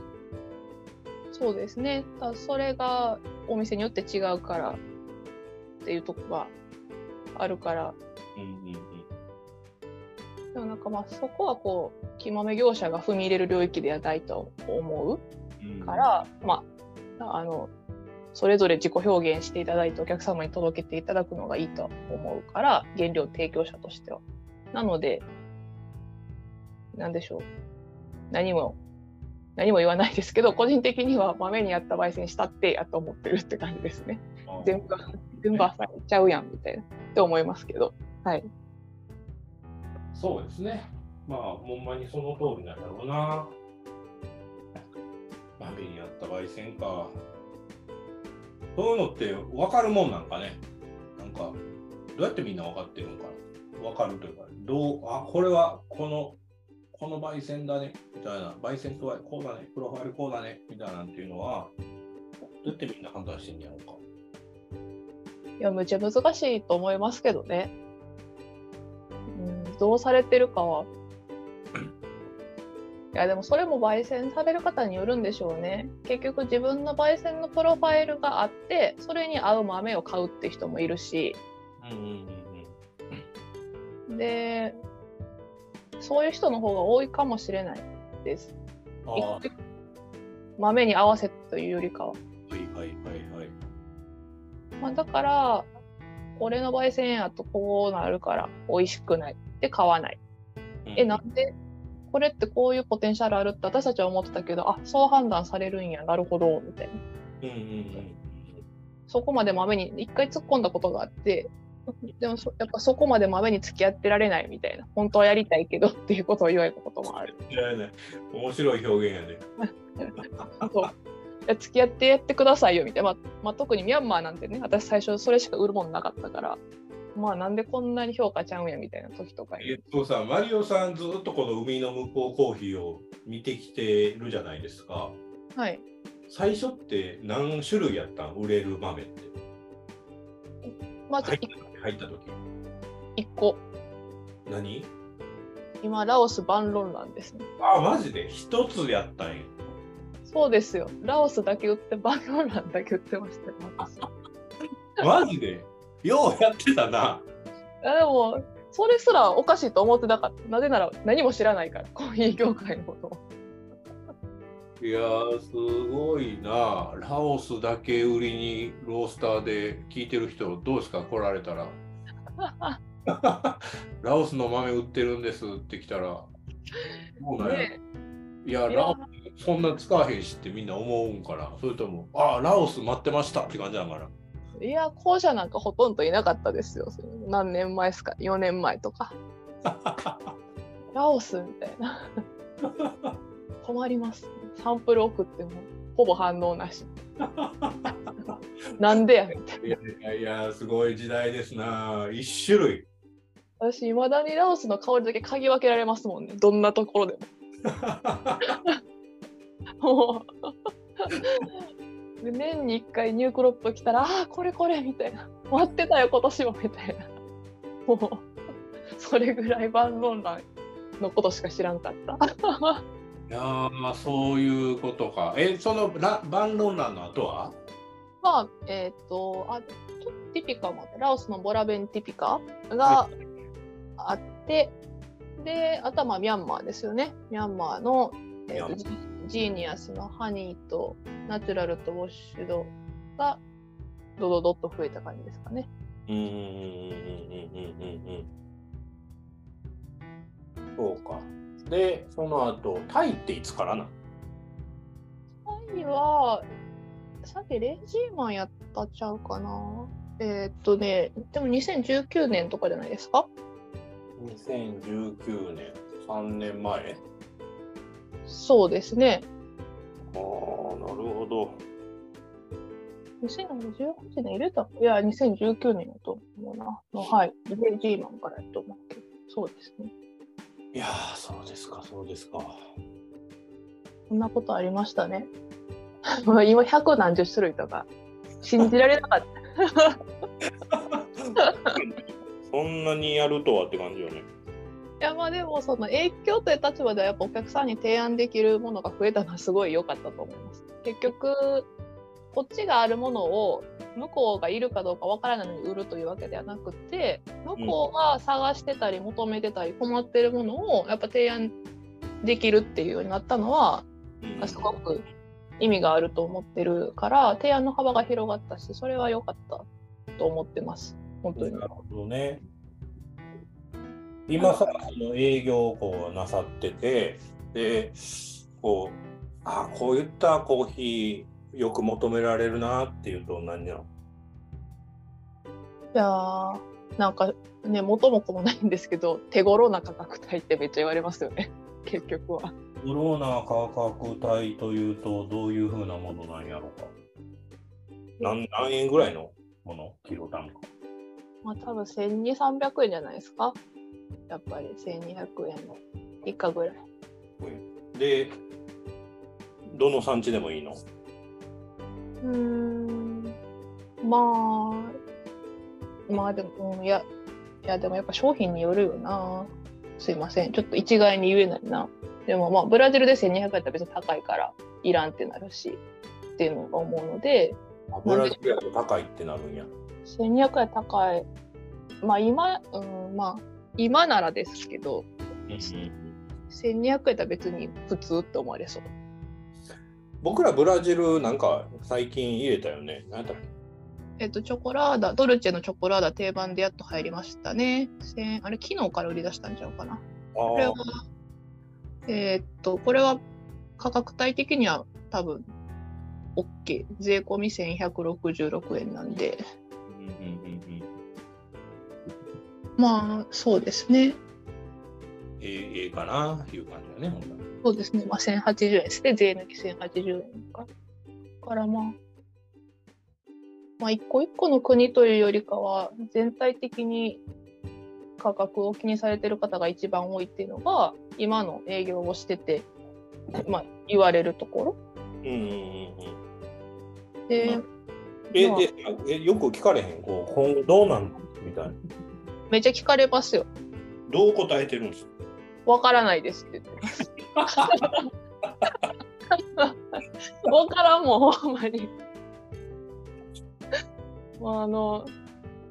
そうですね。ただそれがお店によって違うからっていうとこがあるから、うんうんうん。でもなんかまあそこはこう、木豆業者が踏み入れる領域ではないと思う。うんから、まあ、あの、それぞれ自己表現していただいてお客様に届けていただくのがいいと思うから、原料提供者としては。なので、なんでしょう。何も、何も言わないですけど、個人的には豆に合った焙煎したってやと思ってるって感じですね。全部、全部朝いっちゃうやんみたいな、って思いますけど。はい。そうですね。まあ、ほんまにその通りなんだろうな。豆に合った焙煎か。そういうのって分かるもんなんかね。なんか、どうやってみんな分かってるのかな。分かるというか、どう、あ、これはこの、この焙煎だね、みたいな。焙煎とはこうだね、プロファイルこうだね、みたいなんていうのは、どうやってみんな判断してんやろうか。いや、むちゃ難しいと思いますけどね。うん、どうされてるかは。[CLEARS THROAT] いや、でもそれも焙煎される方によるんでしょうね。結局自分の焙煎のプロファイルがあって、それに合う豆を買うって人もいるし、うんうんうんうん。で、そういう人の方が多いかもしれないです。豆に合わせというよりかは。いはいはいはい。まあ、だから、これの焙煎やとこうなるから美味しくない。で買わない。え、なんで？これってこういうポテンシャルあるって私たちは思ってたけどあそう判断されるんやなるほどみたいなうんうんうんそこまで豆に一回突っ込んだことがあって [LAUGHS] でもそやっぱそこまで豆に付き合ってられないみたいな。本当はやりたいけどっていうことを言われたこともある。面白い表現やね。[LAUGHS] そう。付き合ってやってくださいよみたいな、まあまあ、特にミャンマーなんてね私最初それしか売るもんなかったから。まあなんでこんなに評価ちゃうんやみたいな時とかに。えっとさ、マリオさんずっとこの海の向こうコーヒーを見てきてるじゃないですか。はい。最初って何種類やったん？売れる豆って。まず入った入った時。1個。何？今ラオスバンロンランですね。あ、マジで？一つやったんや。そうですよ。ラオスだけ売ってバンロンランだけ売ってましたよ私。[LAUGHS] マジで？ようやってたな。いやでもそれすらおかしいと思ってなかった。なぜなら何も知らないからコーヒー業界のことをいやー、すごいな。ラオスだけ売りにロースターで聞いてる人、どうですか？来られたら。[LAUGHS] ラオスの豆売ってるんですって来たら。そうねいや、ラオスそんな使わへんしってみんな思うんから、それとも、あラオス待ってましたって感じだから。いや校舎なんかほとんどいなかったですよ。何年前ですか？4年前とか。[LAUGHS] ラオスみたいな。[LAUGHS] 困りますサンプル送ってもほぼ反応なし。[LAUGHS] なんでやみたいないやいやすごい時代ですな。一種類。私いまだにラオスの香りだけ嗅ぎ分けられますもんね。どんなところでも。[LAUGHS] もう。で年に1回ニュークロップ来たらああーこれこれみたいな。待ってたよ今年もみたいな。もう。それぐらい万論欄のことしか知らんかったいやーそういうことか。え、そのラバンロンランの後は？まあえっ、とあティピカもラオスのボラベンティピカがあってであとはまあミャンマーですよねミャンマーの、えーとジーニアスのハニーとナチュラルとウォッシュドがドドドッと増えた感じですかね。うんうんうんうんうんうんうん。そうか。で、その後、タイっていつからなタイはさっきレジーマンやったちゃうかなえーっとねでも2019年とかじゃないですか ?2019 年、3年前？そうですね。ああ、なるほど。2018年入れたいや、2019年やと思うな。のはい。レジーマンからやと思うけど。そうですね。いやー、そうですか、そうですか。そんなことありましたね。も [LAUGHS] う今100何十種類とか信じられなかった。[LAUGHS] そんなにやるとはって感じよね。いやまあでもその影響という立場ではやっぱお客さんに提案できるものが増えたのはすごい良かったと思います。結局こっちがあるものを向こうがいるかどうかわからないのに売るというわけではなくて向こうが探してたり求めてたり困ってるものをやっぱ提案できるっていうようになったのはうんすごく意味があると思ってるから提案の幅が広がったしそれは良かったと思ってます本当に。なるほどね。今さ、その営業をこうなさってて、で、こう、あこういったコーヒーよく求められるなっていうと何なの？いやーなんかね元も子もないんですけど手頃な価格帯ってめっちゃ言われますよね。[LAUGHS] 結局は。コロナ価格帯というとどういうふうなものなんやろうか？何何円ぐらいのもの？キロ単価。まあ多分1200300円じゃないですか？やっぱり1200円の。以下ぐらい。でどの産地でもいいの？うーん。まあまあでも、うんいやいやでもやっぱ商品によるよな。すいません。ちょっと一概に言えないな。でもまあブラジルで1200円やったら別に高いからいらんってなるしっていうのが思うので。ブラジルやと高いってなるんや。1200円高い。まあ今、うん、まあ今ならですけど。1200円やったら別に普通って思われそう僕らブラジルなんか最近入れたよね。何だっけ？えっと、チョコラーダ、ドルチェのチョコラーダ定番でやっと入りましたね。千あれ、昨日から売り出したんちゃうかな。あこれはーえーっと、これは価格帯的には多分 OK。税込み1166円なんで、まあそうですね。ええええかないう感じだね、そうですね。まあ1080円ですね。税抜き1080円か。だからまあ、まあ一個一個の国というよりかは、全体的に価格を気にされてる方が一番多いっていうのが、今の営業をしてて、まあ言われるところ。うんうんうんうん。で、え、まあで、えよく聞かれへん、こう、今後どうなんみたいな。めっちゃ聞かれますよ。どう答えてるんです？かわからないですって言ってます。わからんもん、ほんまに。まあ、あの、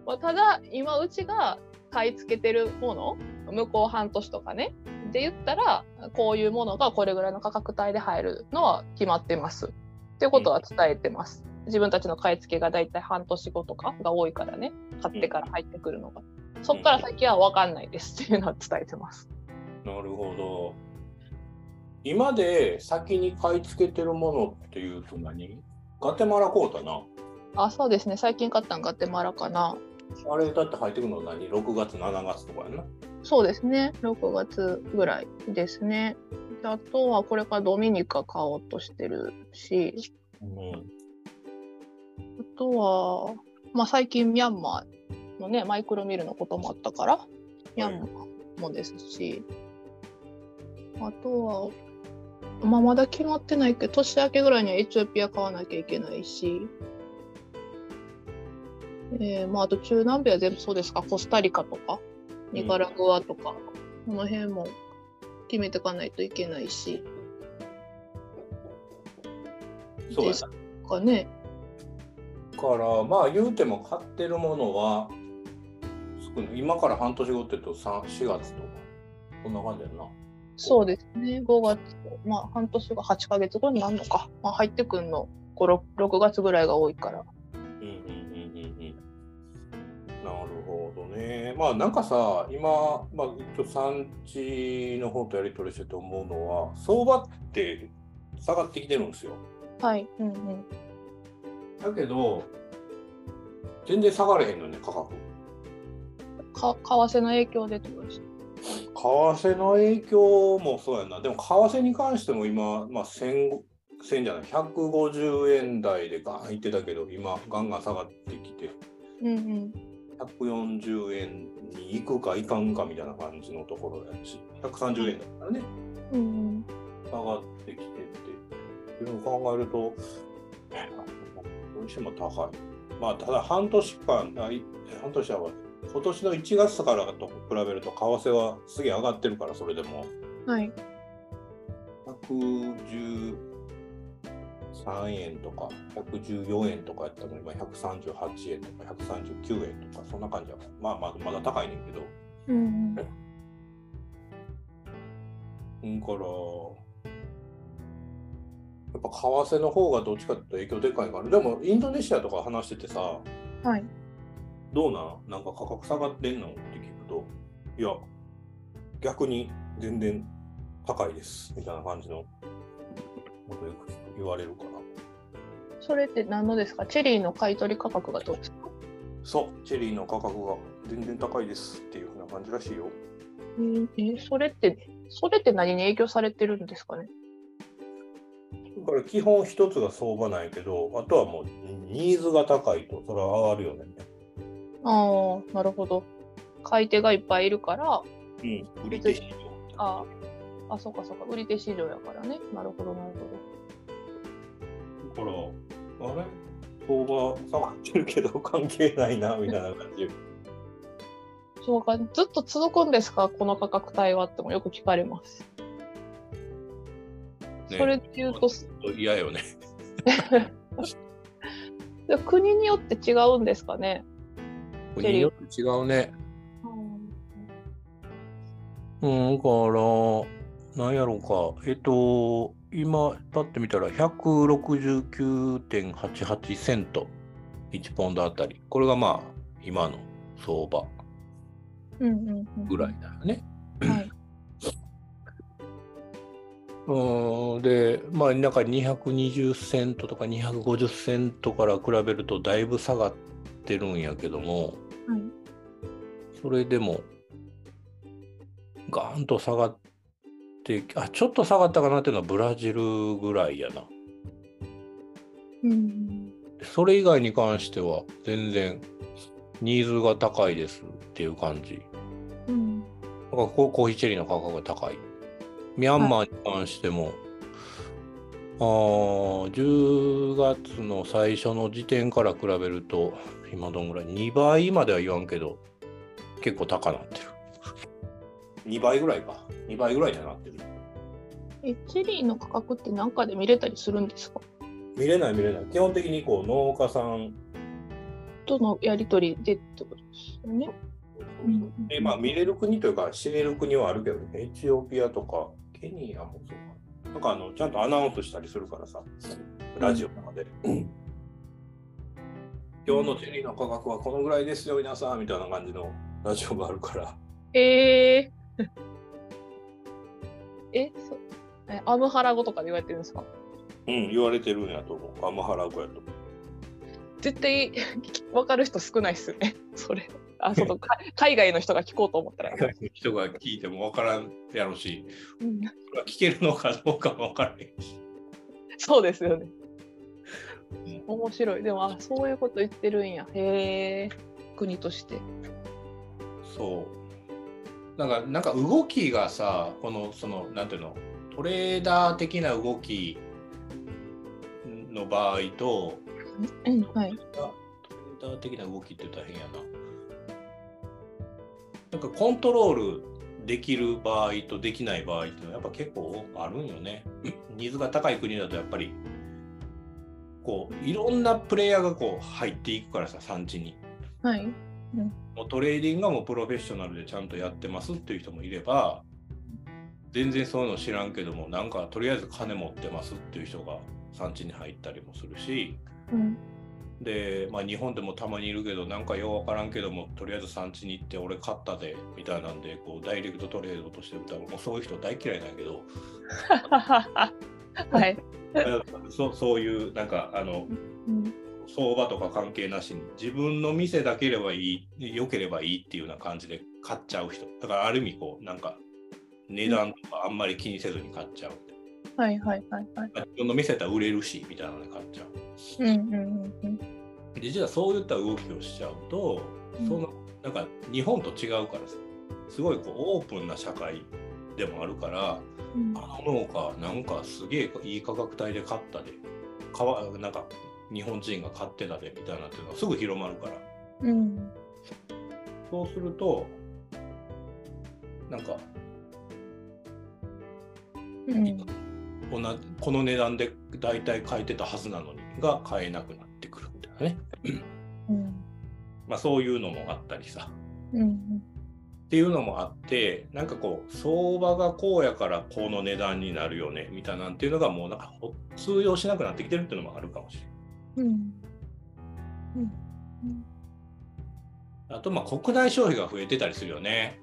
まあ、ただ、今うちが買い付けてるもの、向こう半年とかね、で言ったら、こういうものがこれぐらいの価格帯で入るのは決まってます。っていうことは伝えてます。自分たちの買い付けがだいたい半年後とかが多いからね、買ってから入ってくるのが。そっから先は分かんないですっていうのは伝えてます。なるほど。今で先に買い付けてるものっていうと何？ガテマラコータな。あ、そうですね。最近買ったんガテマラかな。あれだって入ってくるの何 ?6 月、7月とかやな。そうですね。6月ぐらいですね。であとはこれからドミニカ買おうとしてるし、うん。あとは、まあ最近ミャンマーのね、マイクロミルのこともあったから、ミャンマーもですし、あとは、まあまだ決まってないけど、年明けぐらいにはエチオピア買わなきゃいけないし、えーまああと中南米は全部そうですか、コスタリカとか、ニカラグアとか、この辺も決めていかないといけないし、そうやですかね。だから、まあ言うても買ってるものは、今から半年後って言うと3 4月とか、そんな感じやんな。そうですね、5月、まあ半年が8ヶ月後になるのか、まあ、入ってくんの5 6, 6月ぐらいが多いから。うんうんうんうんうん。なるほどね。まあなんかさ、今、まあ、一応産地の方とやり取りしてて思うのは、相場って下がってきてるんですよ。はい、うんうん。だけど、全然下がれへんのね、価格。か為替の影響でってことですか？為替の影響もそうやな。でも為替に関しても今、まあ、1000 1000じゃない、150円台でガンいってたけど、今、ガンガン下がってきて、うんうん。140円に行くか行かんかみたいな感じのところやし、130円だからね、うんうん、下がってきてって、いうのを考えると、どうしても高い。まあ、ただ半年間、半年は今年の1月からと比べると、為替はすげえ上がってるから、それでも。はい。113円とか114円とかやったのに今138円とか139円とかそんな感じやまあまだまだ高いねんけどうんうん。うんからやっぱ為替の方がどっちかっていうと影響でかいからでもインドネシアとか話しててさはい。どうなんなんか価格下がってんの？って聞くといや逆に全然高いです。みたいな感じの。ことよく言われるから。それって何のですか？チェリーの買い取り価格がどうですか？そう、チェリーの価格が全然高いです。っていうふうな感じらしいよ。うんえ、それって、それって何に影響されてるんですかね？だから基本一つが相場なんやけど、あとはもうニーズが高いとそれは上がるよね。ああ、なるほど。買い手がいっぱいいるから、うん、売り手市場。ああ、そうかそうか、売り手市場やからね。なるほど、なるほど。だから、あれ？相場下がってるけど関係ないなみたいな感じ。[LAUGHS] そうか、ずっと続くんですか？この価格帯はってもよく聞かれます。ねそれで言うと、嫌よね。[LAUGHS] で国によって違うんですかね？国によって違うね。うんうん、だから、なんやろうか、えっと、今、パッて見たら、169.88セント、1ポンドあたり。これがまあ、今の相場ぐらいだよね。はい。うんでまあなんか220セントとか250セントから比べるとだいぶ下がってるんやけども、はいそれでもガーンと下がってあちょっと下がったかなっていうのはブラジルぐらいやな。うん。それ以外に関しては全然ニーズが高いですっていう感じ。うん。なんかココーヒーチェリーの価格が高い。ミャンマーに関しても、あー10月の最初の時点から比べると、今どんぐらい ?2 倍までは言わんけど、結構高なってる。2倍ぐらいか。2倍ぐらいにはなってる。えチェリーの価格って何かで見れたりするんですか？見れない見れない。基本的にこう農家さん、とのやり取りでってことですよね。うんでまあ見れる国というか知れる国はあるけどね、エチオピアとかケニアもそうか。なんかあのちゃんとアナウンスしたりするからさ、ラジオとかで。今日のチェリーの価格はこのぐらいですよ、皆さんみたいな感じのラジオがあるから。えー、[LAUGHS] えそえアムハラ語とかで言われてるんですか？うん、言われてるんやと思う。アムハラ語やと。絶対 [LAUGHS] 分かる人少ないっすよね、[LAUGHS] それ。あそのか海外の人が聞こうと思ったら。人が聞いてもわからんやろし、うんそれは聞けるのかどうかもわからへんし。そうですよね。面白い。でも、あそういうこと言ってるんや。へえ、国として。そう。なんか、なんか動きがさ、この、その、なんていうの、トレーダー的な動きの場合と、うん、はい。トレーダー的な動きって言ったら変やな。なんかコントロールできる場合とできない場合っていうのはやっぱ結構あるんよね。[CLEARS THROAT] ニーズが高い国だとやっぱりこういろんなプレイヤーがこう入っていくからさ産地に。はい。もうトレーディングはもうプロフェッショナルでちゃんとやってますっていう人もいれば全然そういうの知らんけどもなんかとりあえず金持ってますっていう人が産地に入ったりもするしうん。で、まあ、日本でもたまにいるけどなんかようわからんけどもとりあえず産地に行って俺買ったでみたいなんでこうダイレクトトレードとして歌うもうそういう人大嫌いなんやけど [LAUGHS] はい。[LAUGHS] そそういうなんかあのうん相場とか関係なしに自分の店だければいい良ければいいっていうような感じで買っちゃう人。だからある意味こうなんか値段とかあんまり気にせずに買っちゃう、はいはいはいはい。自分の店たら売れるしみたいなので買っちゃう。うんうんうんうん。で実はそういった動きをしちゃうと、うん。そのなんか日本と違うからさすごいこうオープンな社会でもあるからうん。あの農家なんかすげえいい価格帯で買ったで。かわなんか日本人が買ってたでみたいなっていうのはすぐ広まるから。うん。そうするとなんかうん。この値段で大体買えてたはずなのにが買えなくなってくるみたいなね、うん。まあ、そういうのもあったりさ。うん。っていうのもあってなんかこう相場がこうやからこの値段になるよねみたいなんていうのがもうなんかほ通用しなくなってきてるっていうのもあるかもしれない。うん。あとまあ国内消費が増えてたりするよね。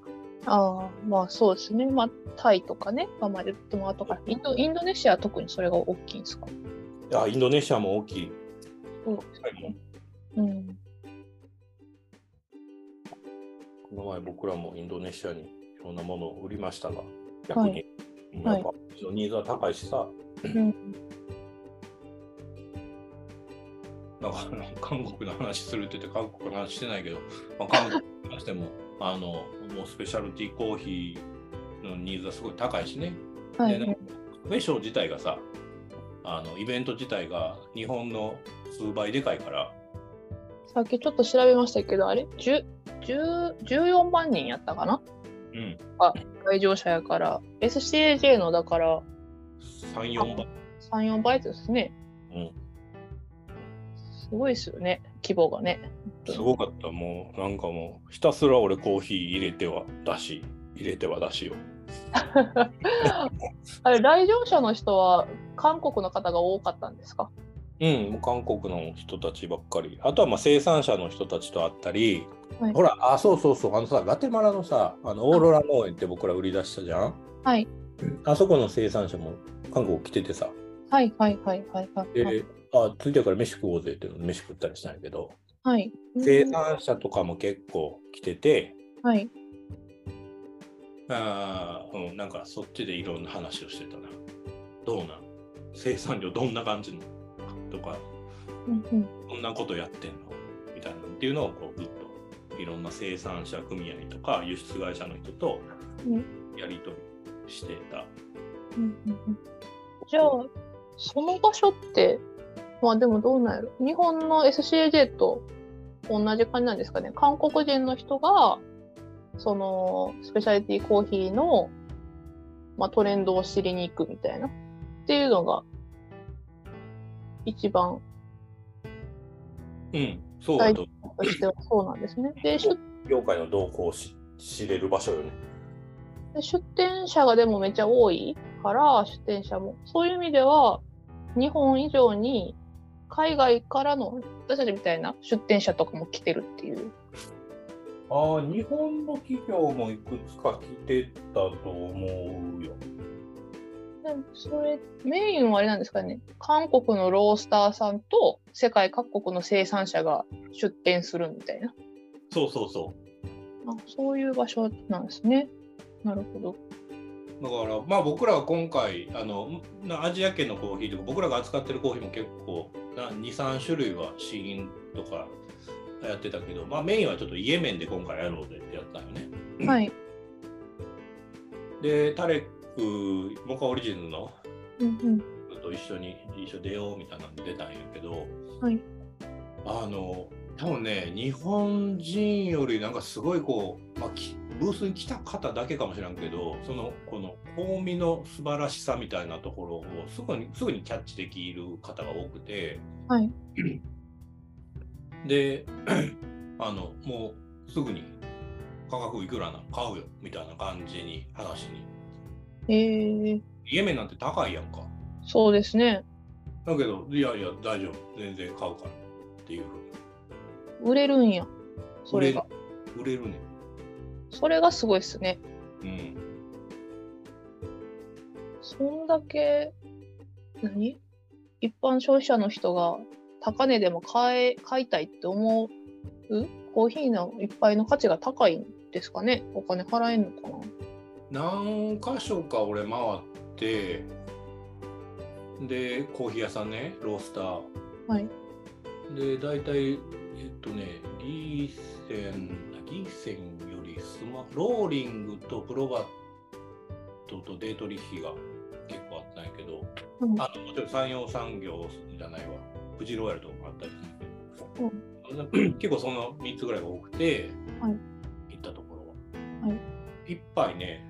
ああまあそうですね。まあタイとかね、まあまあでもあとかインドインドネシアは特にそれが大きいんですか？いやインドネシアも大きい。そうはいうん。この前僕らもインドネシアにいろんなものを売りましたが逆に、はい。やっぱニーズは高いしさ、うんなんかあの韓国の話するって言って韓国の話してないけど、まあ、韓国に関しても [LAUGHS] あのもうスペシャルティーコーヒーのニーズはすごい高いしね。はい。でなんかカフェショー自体がさあのイベント自体が日本の数倍でかいから。さっきちょっと調べましたけどあれ？10 10 14万人やったかな？うん。来場者やから。SCAJ のだから34倍。34倍ですね。うんすごいですよね規模がね。すごかった、もうなんかもうひたすら俺コーヒー入れては出し、入れては出しよ。[LAUGHS] あれ来場者の人は韓国の方が多かったんですか？うん、もう韓国の人たちばっかり。あとはまあ生産者の人たちと会ったり、はいほら、あ、そうそうそう、あのさ、ガテマラのさ、あのオーロラ農園って僕ら売り出したじゃん？はい。あそこの生産者も韓国来ててさ、はいはいはいはいはい。で、あ、ついてから飯食おうぜって飯食ったりしたんやけど、はい。生産者とかも結構来てて、はい。あーうん、なんかそっちでいろんな話をしてたな。どうなん？生産量どんな感じの？とか、うんうん。どんなことやってんの？みたいなっていうのをこうずっといろんな生産者組合とか輸出会社の人とうんやり取りしてた。うんうんうんじゃあ、その場所って、まあでもどうなんやろ。日本の SCAJ と同じ感じなんですかね。韓国人の人が、その、スペシャリティコーヒーの、まあ、トレンドを知りに行くみたいな。っていうのが、一番うん、そうだと。としてはそうなんですね。で、出業界の動向をし知れる場所よね。で出店者がでもめっちゃ多いから、出店者も。そういう意味では、日本以上に海外からの私たちみたいな出店者とかも来てるっていう。ああ、日本の企業もいくつか来てたと思うよ。でもそれ、メインはあれなんですかね。韓国のロースターさんと世界各国の生産者が出店するみたいな。そうそうそあそういう場所なんですね。なるほど。う。だから、まあ僕らは今回、あのなアジア圏のコーヒーとか、僕らが扱ってるコーヒーも結構、な2、3種類は試飲とかやってたけど、まあメインはちょっとイエメンで今回やろうぜってやったよね。はい。で、タレック、モカオリジンのうんうん。と一緒に一緒出ようみたいなの出たんやけど、はいあの多分ね日本人よりなんかすごいこう、まあ、きブースに来た方だけかもしれんけどそのこの香味の素晴らしさみたいなところをすぐにすぐにキャッチできる方が多くてはい。で [CLEARS THROAT] あのもうすぐに価格いくらなの買うよみたいな感じに話にえー、イエメンなんて高いやんかそうですね。だけどいやいや大丈夫全然買うからっていうふうに売れるんや。それが。売れるね。それがすごいですね。うん。そんだけ、何？一般消費者の人が高値でも買え、買いたいって思う？コーヒーの一杯の価値が高いんですかね？お金払えんのかな？何箇所か俺回って、で、コーヒー屋さんね、ロースター。はい。で、大体、えっとね、ギーセン、ギーセンスマローリングとプロバットとデートリヒが結構あったんやけど、うんあともちろん産業産業じゃないわ、フジローヤルとかもあったりするけど、[CLEARS THROAT] 結構その3つぐらいが多くて、はい行ったところは。はい一杯ね、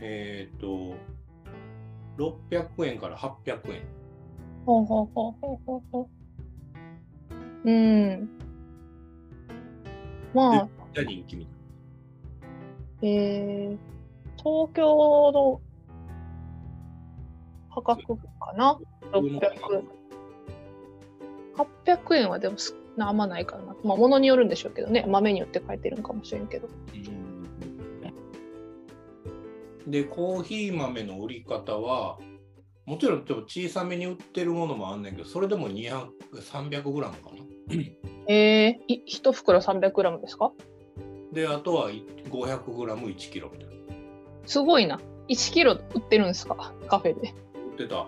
えっ、と、600円から800円。ほうほうほうほうほうほう。うん。まあ人気みたいえー、東京の価格かな？な。600 800円はでもすあんまないからな。まあ、物によるんでしょうけどね。豆によって書いてるんかもしれんけど。で、コーヒー豆の売り方は、もちろんちょっと小さめに売ってるものもあんねんけど、それでも200、300グラムかな。えー、い1袋 300g ですか？で、あとは500グラム1キロみたいな。すごいな。1キロ売ってるんですか？カフェで。売ってた。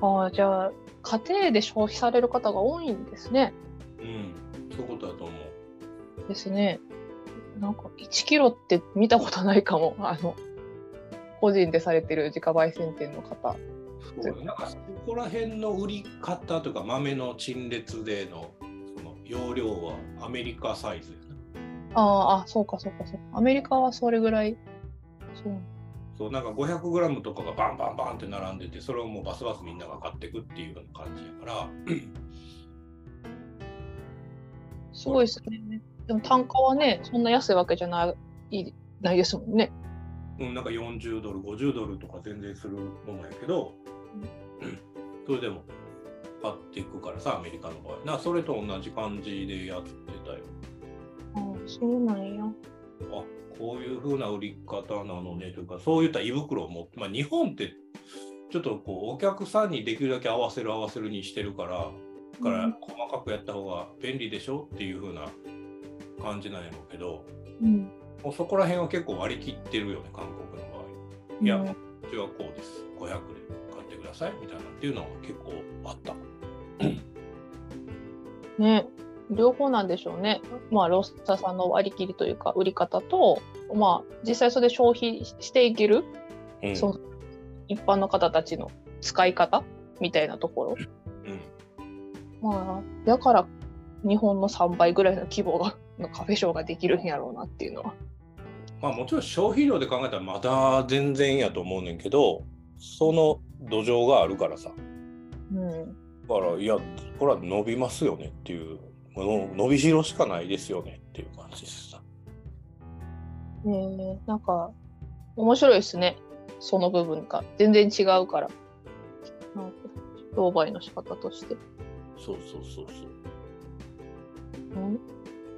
ああ、じゃあ、家庭で消費される方が多いんですね。うん、そういうことだと思う。ですね。なんか1キロって見たことないかも。あの、個人でされてる自家焙煎店の方。そうなんかそこら辺の売り方とか豆の陳列でのその容量はアメリカサイズやな。あーあ、そうかそうかそうか。アメリカはそれぐらい。そう。そうなんか500グラムとかがバンバンバンって並んでて、それをもうバスバスみんなが買っていくっていうような感じやから、[CLEARS THROAT] すごいですね。でも単価はね、そんな安いわけじゃないないですもんね。うん、なんか40ドル、50ドルとか全然するものやけど、[CLEARS THROAT] それでも買っていくからさ、アメリカの場合。なそれと同じ感じでやってたよ。そうなんや。あこういうふうな売り方なのねというかそういった胃袋を持って、まあ、日本ってちょっとこうお客さんにできるだけ合わせる合わせるにしてるからだから細かくやった方が便利でしょっていうふうな感じなんやろうけど、うんもうそこら辺は結構割り切ってるよね韓国の場合。いや、うんうちはこうです500で買ってくださいみたいなっていうのは結構あった。ね、両方なんでしょうね。まあ、ロースターさんの割り切りというか、売り方と、まあ、実際それで消費していける、うんその一般の方たちの使い方みたいなところ。うんまあ、だから、日本の3倍ぐらいの規模がのカフェショーができるんやろうなっていうのは。まあもちろん消費量で考えたらまだ全然やと思うねんけどその土壌があるからさうん。だからいやこれは伸びますよねっていうもの伸びしろしかないですよねっていう感じですさ。えー、なんか、面白いですね。その部分が。全然違うから。なんか商売の仕方として。そうそうそうそう。うん？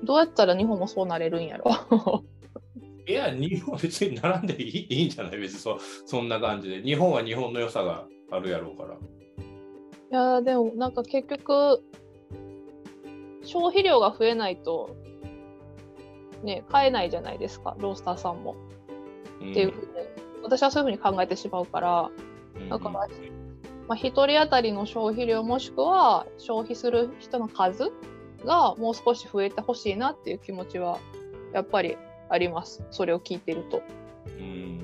どうやったら日本もそうなれるんやろ？[LAUGHS] いや、日本別に並んでいいいいんじゃない？別にそそんな感じで。日本は日本の良さがあるやろうから。いやーでもなんか結局消費量が増えないとね買えないじゃないですかロースターさんも。うんっていうふうに私はそういうふうに考えてしまうからうんだからまあ、1人当たりの消費量もしくは消費する人の数がもう少し増えてほしいなっていう気持ちはやっぱりありますそれを聞いてると。うん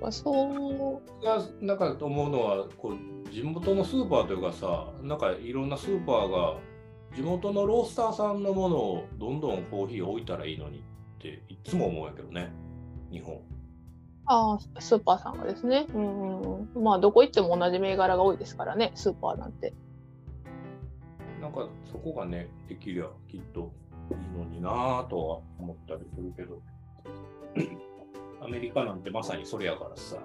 まあそうがなんか思うのはこう地元のスーパーというかさなんかいろんなスーパーが地元のロースターさんのものをどんどんコーヒー置いたらいいのにっていつも思うんやけどね。日本。ああスーパーさんがですね、うん。まあどこ行っても同じ銘柄が多いですからねスーパーなんて。なんかそこがねできりゃきっといいのになぁとは思ったりするけど。[CLEARS THROAT] アメリカなんてまさにそれやからさ。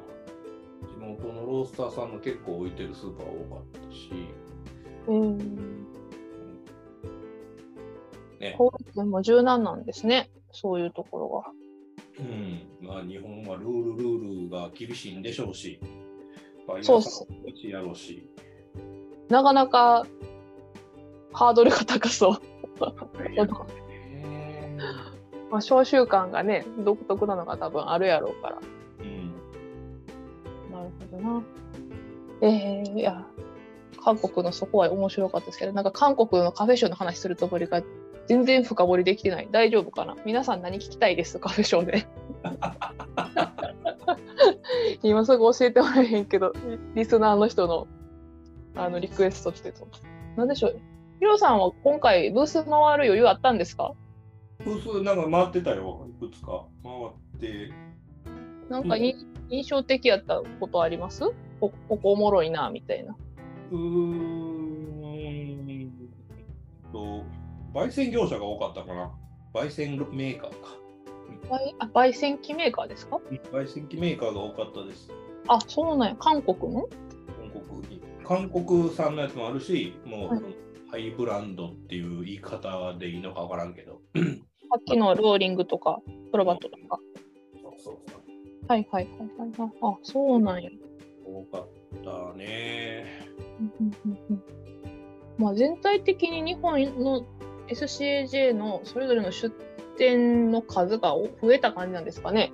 地元のロースターさんの結構置いてるスーパー多かったし、うんね法律も柔軟なんですねそういうところが。うん、まあ日本はルールルールが厳しいんでしょうし、そうっすやろうし、なかなかハードルが高そう。ね [LAUGHS] まあ、召集感がね独特なのが多分あるやろうから。うん、なるほどな。えー、いや韓国のそこは面白かったですけどなんか韓国のカフェショーの話するところが全然深掘りできてない。大丈夫かな？皆さん何聞きたいですカフェショーで [LAUGHS] 今すぐ教えてもらえへんけどリスナーの人のあのリクエストってと。何でしょうヒロさんは今回ブース回る余裕あったんですか？ブースなんか回ってたよ、いくつか。回って、なんかい印象的やったことあります？こここおもろいなみたいな。うーん。と、焙煎業者が多かったかな。焙煎メーカーか。焙あ焙煎機メーカーですか？焙煎機メーカーが多かったです。あ、そうなんや。韓国の？韓国に。韓国産のやつもあるし、もう、はいハイブランドっていう言い方でいいのかわからんけど。[CLEARS THROAT] さっきのローリングとか、プロバットとか？そうそうそう。はいはいはいはいはい。あ、そうなんや。多かったね。まあ全体的に日本の SCAJ のそれぞれの出店の数が増えた感じなんですかね。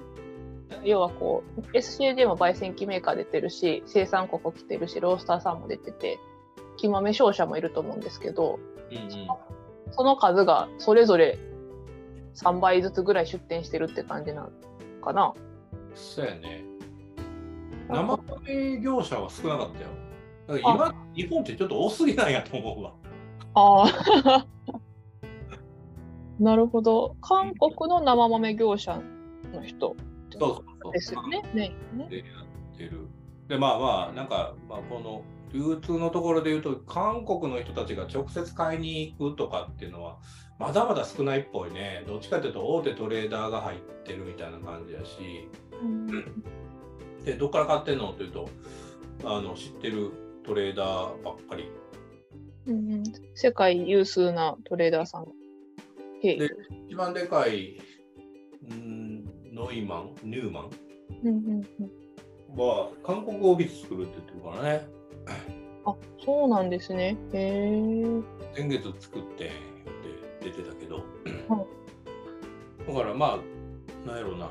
要はこう SCAJ も焙煎機メーカー出てるし生産国来てるしロースターさんも出てて木豆商社もいると思うんですけどうんうん。その数がそれぞれ3倍ずつぐらい出店してるって感じなのかな。そうやね。生米業者は少なかったよ。だから今、日本ってちょっと多すぎなんやと思うわ。ああ。なるほど。韓国の生豆業者の人。ですよね。でやってる。で、まあまあ、なんか、まあ、この流通のところで言うと、韓国の人たちが直接買いに行くとかっていうのは、まだまだ少ないっぽいね。どっちかというと、大手トレーダーが入ってるみたいな感じやし、うんで、どっから買ってんのっていうと、あの知ってるトレーダーばっかり。うんうん世界有数なトレーダーさんで一番でかいんノイマン、ニューマン？うんうんうん。は韓国オフィス作るって言ってるからね。あ、そうなんですね。へえ。先月作ってって出てたけど、はだからまあなんやろうな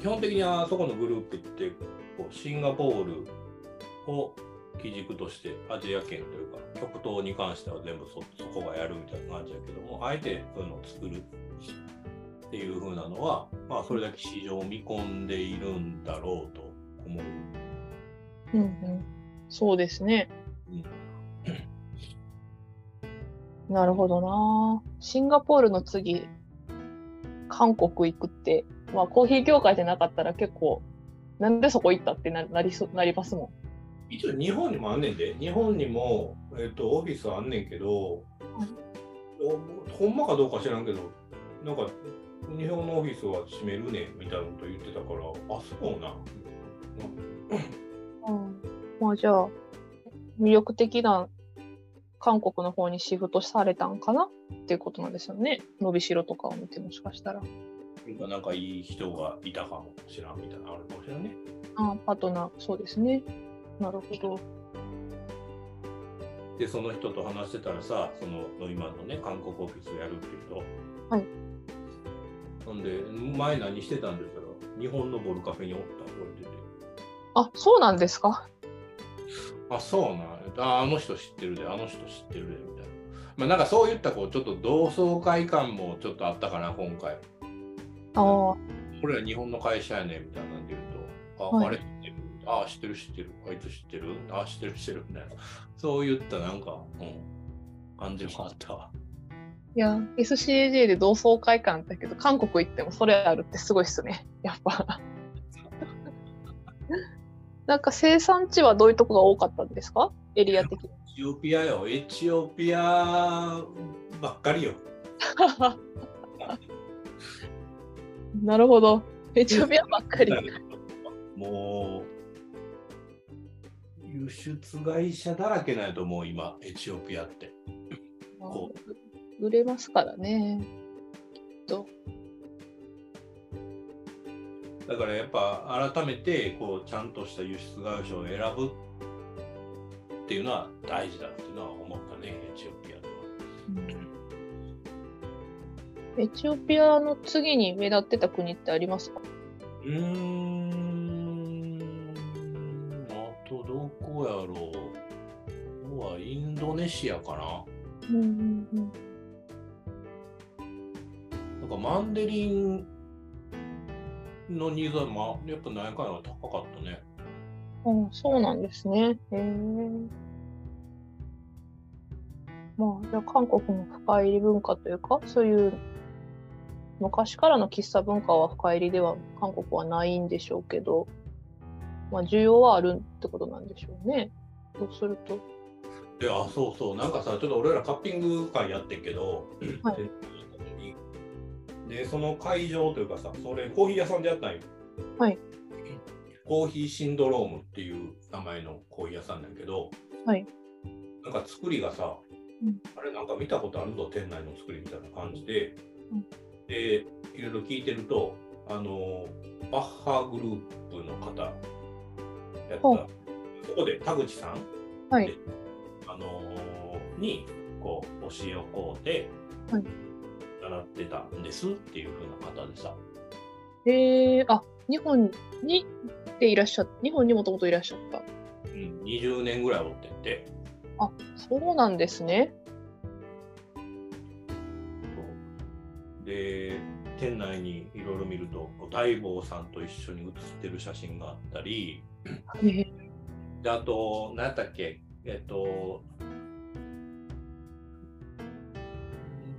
基本的にあそこのグループってこうシンガポールを基軸としてアジア圏というか極東に関しては全部そそこがやるみたいな感じやけどもあえてそういうのを作るっていう風なのはまあそれだけ市場を見込んでいるんだろうと思う。うんうん。そうですね。うんなるほどな。シンガポールの次、韓国行くって、まあコーヒー業界でなかったら結構、なんでそこ行ったってななりそなりますも一応日本にもあんねんで日本にも、えっとオフィスあんねんけど、おほんまかどうか知らんけどなんか日本のオフィスは閉めるねんみたいなこと言ってたからあそうな、ん？うん、まあじゃあ、魅力的な韓国の方にシフトされたんかな？っていうことなんですよね。伸びしろとかを見てもしかしたら。うん、なんかいい人がいたかもしらんみたいなのあるかもしれんねあパートナー、そうですね。なるほど。でその人と話してたらさその今のね韓国オフィスをやるっていうと。はい。ほんで前何してたんですか？ら日本のボルカフェにおった？って言われて。てあ、そうなんですか？あ、そうなんああの人知ってるで、あの人知ってるで、みたいな。まあ、なんかそういったこう、ちょっと同窓会感もちょっとあったかな、今回。ああ、俺ら日本の会社やねんみたいなんで言うと、あ、はい。あれ？知ってるあ、知ってる、知ってる。あいつ知ってる？あ、知ってる、知ってる。みたいな。そういったなんか、うん、感じもあったわ。いや、SCAJ で同窓会館だけど、韓国行ってもそれあるってすごいっすね。やっぱ。[LAUGHS] なんか生産地はどういうとこが多かったんですか？エリア的に。エチオピアよ、エチオピアばっかりよ。[LAUGHS] なるほど。エチオピアばっかり。[LAUGHS] もう、輸出会社だらけなんやと思う、今、エチオピアって。こ売れますからね。きっと。だからやっぱ改めてこうちゃんとした輸出会社を選ぶっていうのは大事だっていうのは思ったね、エチオピアでは。エチオピアの次に目立ってた国ってありますか？うーん、どこやろう。はインドネシアかな。うんうんうん。なんかマンデリンのニーズは、まあ、やっぱ何回は高かったね。あそうなんですね。へえ。まあ、じゃあ韓国の深入り文化というか、そういう昔からの喫茶文化は深入りでは韓国はないんでしょうけど、まあ、需要はあるってことなんでしょうね。そうすると？で、あ、そうそう、なんかさ、ちょっと俺らカッピング会やってんけど、はいで、その会場というかさ、それコーヒー屋さんでやったんよ。はい。コーヒーシンドロームっていう名前のコーヒー屋さんなんやけど、はい。なんか作りがさ、うんあれなんか見たことあるぞ、店内の作りみたいな感じで、うんで、いろいろ聞いてると、あの、バッハグループの方やった、そこで田口さん、はい。あのーにこう教えをこうて、はい習ってたんですっていう風な方でさ、へえ、あ、日本にでいらっしゃった。日本にもともといらっしゃった。うん、20年ぐらいおってんてあ、そうなんですね。店内にいろいろ見ると大坊さんと一緒に写ってる写真があったり。であと何やったっけえっと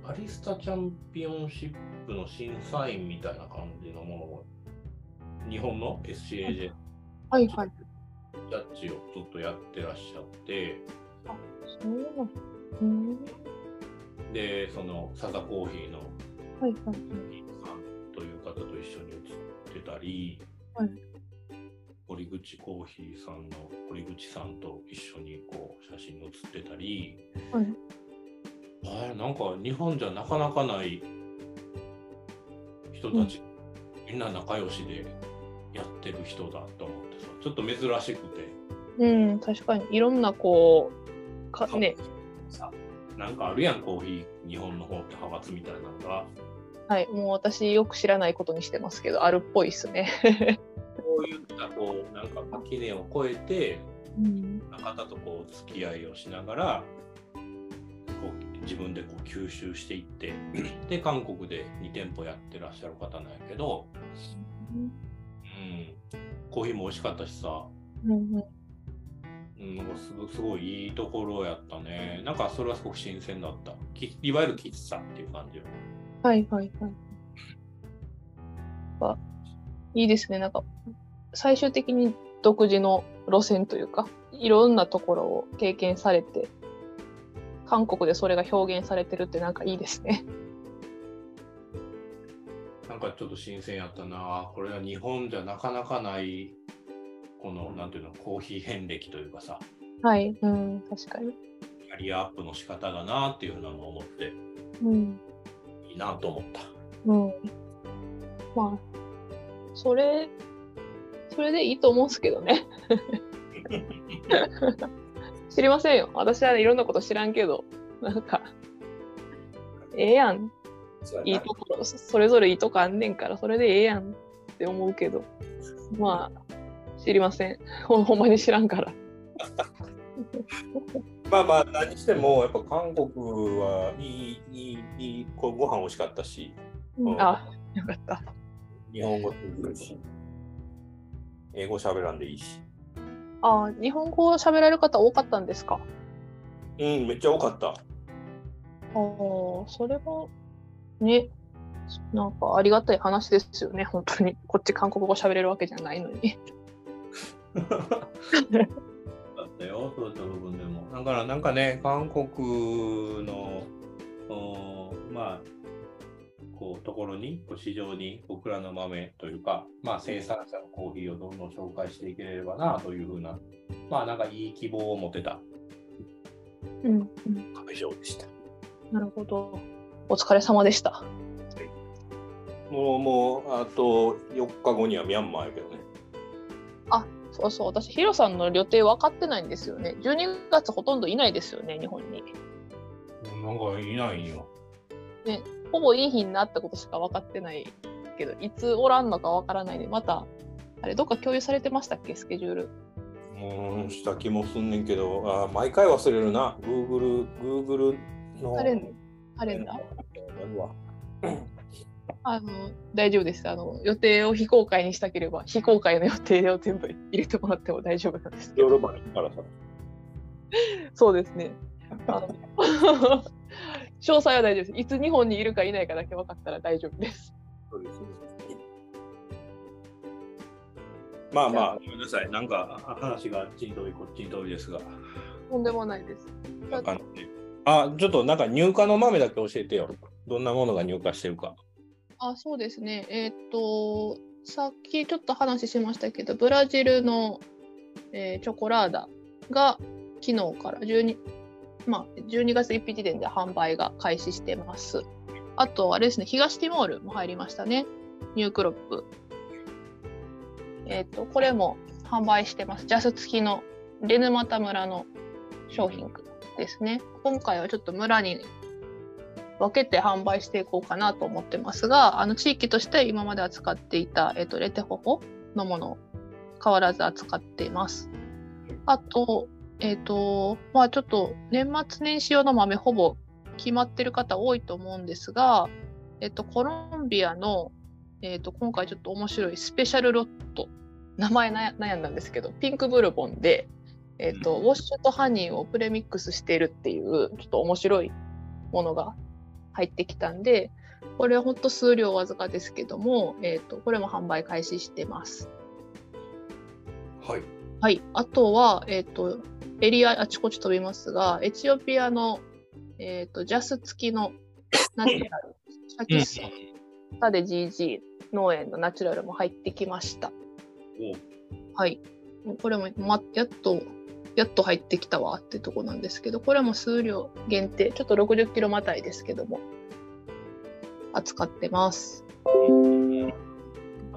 バリスタチャンピオンシップの審査員みたいな感じのものを日本の SCAJ はいはい。ジャッジをずっとやってらっしゃって、そうなん。で、そのサザコーヒーのはいはい。一緒に写ってたり、はい。堀口コーヒーさんの堀口さんと一緒にこう写真に写ってたり、はい。なんか日本じゃなかなかない人たちみんな仲良しでやってる人だと思ってさちょっと珍しくて。うん、確かに。いろんなこうかね、さなんかあるやんコーヒー日本の方って派閥みたいなのがはい、もう私よく知らないことにしてますけど、あるっぽいですね。こういったこうなんか垣根を越えてうん、方とこう付き合いをしながらこう自分でこう吸収していって [CLEARS THROAT] で韓国で2店舗やってらっしゃる方なんやけど、うん、コーヒーも美味しかったしさ、うんうん。すごすごいいいところやったね。なんかそれはすごく新鮮だった。きいわゆる喫茶っていう感じよはいはいはい。あいいですね。なんか、最終的に独自の路線というか、いろんなところを経験されて、韓国でそれが表現されてるってなんかいいですね。[LAUGHS] なんかちょっと新鮮やったなこれは日本じゃなかなかないこのなんていうのコーヒー遍歴というかさはい、うん、確かに。キャリアアップの仕方だなっていうふうなのを思ってうん、いいなと思った。うん。まあ、それ、それでいいと思うんですけどね。[LAUGHS] 知りませんよ。私はね、いろんなこと知らんけど、なんか、ええやん。いいところ、それぞれいいとこあんねんから、それでええやんって思うけど、まあ、知りません。ほ [LAUGHS] ほんまに知らんから。[LAUGHS] まあまあ何してもやっぱ韓国はいいいいいいこうご飯美味しかったし。うん。あ、よかった。日本語通じるし。英語喋らんでいいし。あ、日本語を喋られる方多かったんですか？うんめっちゃ多かった。ああ、それは、ね、なんかありがたい話ですよね、本当に。こっち韓国語喋れるわけじゃないのに。[LAUGHS] だったよそういった部分でもだからなんかね韓国のおまあこうところにこう市場に僕らの豆というか、まあ、生産者のコーヒーをどんどん紹介していければなというふうなまあなんかいい希望を持てたうん、うん、会場でした。なるほど。お疲れ様でした。もうもうあと4日後にはミャンマーやけどね。そうそう、私、ヒロさんの予定分かってないんですよね。12月ほとんどいないですよね、日本に。なんかいないよ。ほぼいい日になったことしか分かってないけど、いつおらんのか分からないで、また、あれ、どっか共有されてましたっけ、スケジュール。うん、した気もすんねんけど、あ毎回忘れるな。Google、Google の。カレンカレンダーあの大丈夫ですあの。予定を非公開にしたければ、非公開の予定を全部入れてもらっても大丈夫なんです。そうですね。[LAUGHS] 詳細は大丈夫です。いつ日本にいるかいないかだけ分かったら大丈夫です。そうですまあまあ、ごめんなさい。なんかあ話があっちに遠いこっちに遠いですが。とんでもないです。あ、ちょっとなんか入荷の豆だけ教えてよ。どんなものが入荷してるか。あ、そうですね。えーと、さっきちょっと話しましたけど、ブラジルの、えーチョコラーダが昨日から12、まあ、12月1日時点で販売が開始してます。あと、あれですね、東ティモールも入りましたね。ニュークロップ。えーと、これも販売してます。ジャス付きのレヌマタ村の商品ですね。今回はちょっと村に分けて販売していこうかなと思ってますが、あの地域として今まで扱っていた、えっとレテホホのものを変わらず扱っています。あと、えっ、と、まあちょっと年末年始用の豆ほぼ決まってる方多いと思うんですが、えっ、と、コロンビアの、えっ、と、今回ちょっと面白いスペシャルロット、名前な悩んだんですけど、ピンクブルボンで、えっ、と、ウォッシュとハニーをプレミックスしているっていう、ちょっと面白いものが入ってきたんで、これは本当数量わずかですけども、えっ、と、これも販売開始してます。はい。はい。あとは、えっ、と、エリアあちこち飛びますが、エチオピアの、えっ、と、ジャス付きのナチュラル、[LAUGHS] シャキッサタで GG 農園のナチュラルも入ってきました。はい。これも、ま、やっと、やっと入ってきたわってとこなんですけど、これも数量限定、ちょっと60キロまたいですけども、扱ってます。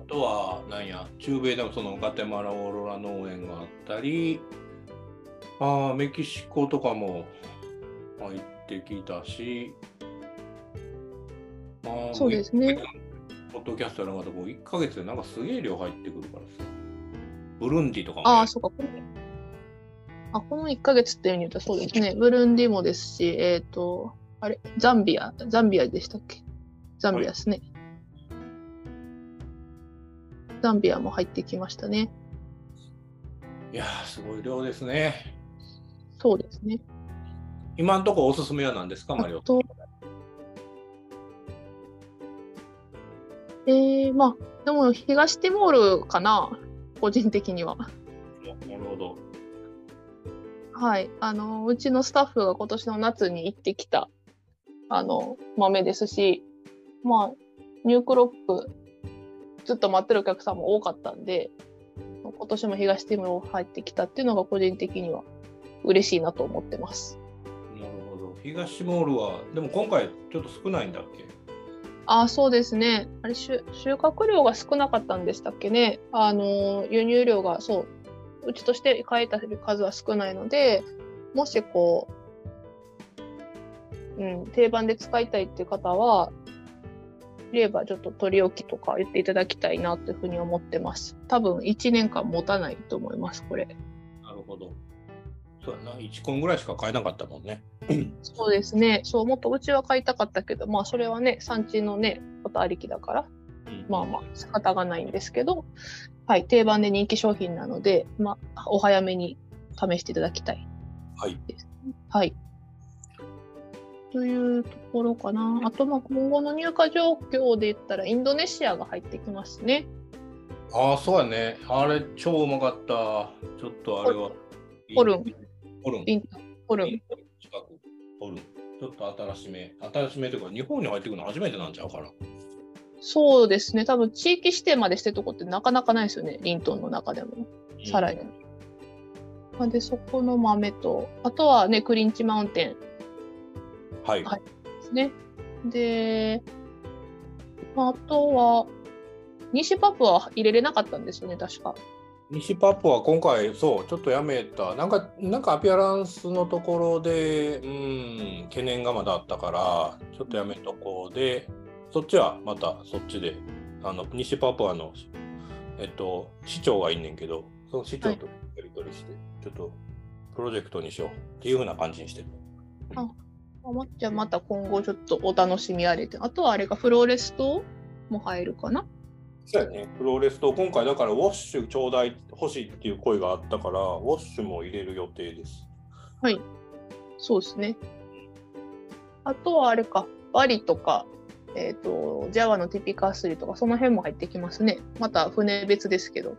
とは、なんや、中米でもそのガテマラオーロラ農園があったり、あメキシコとかも入ってきたし、まあ、そうですね。ポッドキャストやらまたこう1か月でなんかすげえ量入ってくるからさ。ブルンディとかも、ああ、そうか。あ、この1か月っていうに言うとそうですね。ブルンディもですし、えっ、ー、と、あれ、ザンビア、ザンビアでしたっけ？ザンビアですね。はいザンビアも入ってきましたね。いやすごい量ですね。そうですね。今のところおすすめは何ですか、マリオ？えー、まあ、でも東ティモールかな、個人的には。なるほど。はい、あのうちのスタッフが今年の夏に行ってきたあの豆ですし、まあ、ニュークロップずっと待ってるお客さんも多かったんで、今年も東ティモール入ってきたっていうのが個人的には嬉しいなと思ってます。なるほど。東モールは、でも今回ちょっと少ないんだっけ？あそうですね。あれ収穫量が少なかったんでしたっけね。あの輸入量がそううちとして買えた数は少ないので、もしこう、うん、定番で使いたいっていう方は、ればちょっと取り置きとか言っていただきたいなというふうに思ってます。多分1年間持たないと思います、これ。なるほど。そうやな、1コンぐらいしか買えなかったもんね。[CLEARS THROAT] そうですね。そう、もっとうちは買いたかったけど、まあそれはね、産地のね、ことありきだから、うん、まあまあ仕方がないんですけど、はい、定番で人気商品なので、まあ、お早めに試していただきたいはい。はい。というところかな。あと、まあ、今後の入荷状況で言ったら、インドネシアが入ってきますね。ああ、そうやね。あれ、超うまかった。ちょっとあれは。ホルン。ホルン。ホルン。近く。ホルン。ちょっと新しめ。新しめというか、日本に入ってくるの初めてなんちゃうかな。そうですね。多分、地域指定までしてるとこってなかなかないですよね。リントンの中でも。さらに。うん、で、そこの豆と、あとはね、クリンチマウンテン。はい。はい、ですね。で、あとは、西パプは入れれなかったんですよね、確か。西パプは今回、そう、ちょっとやめた。なんか、なんかアピアランスのところで、うん、懸念がまだあったから、ちょっとやめとこうで、そっちはまたそっちで、あの、西パプアの、えっと、市長がいんねんけど、その市長とやり取りして、はい、ちょっとプロジェクトにしようっていうふうな感じにしてる。あじゃあまた今後ちょっとお楽しみあれて。あとはあれがフローレストも入るかな？そうやね。フローレスト、今回だからウォッシュちょうだい、欲しいっていう声があったから、ウォッシュも入れる予定です。はい。そうですね。あとはあれか、バリとか、えっ、ー、と、ジャワのティピカスリとか、その辺も入ってきますね。また船別ですけど。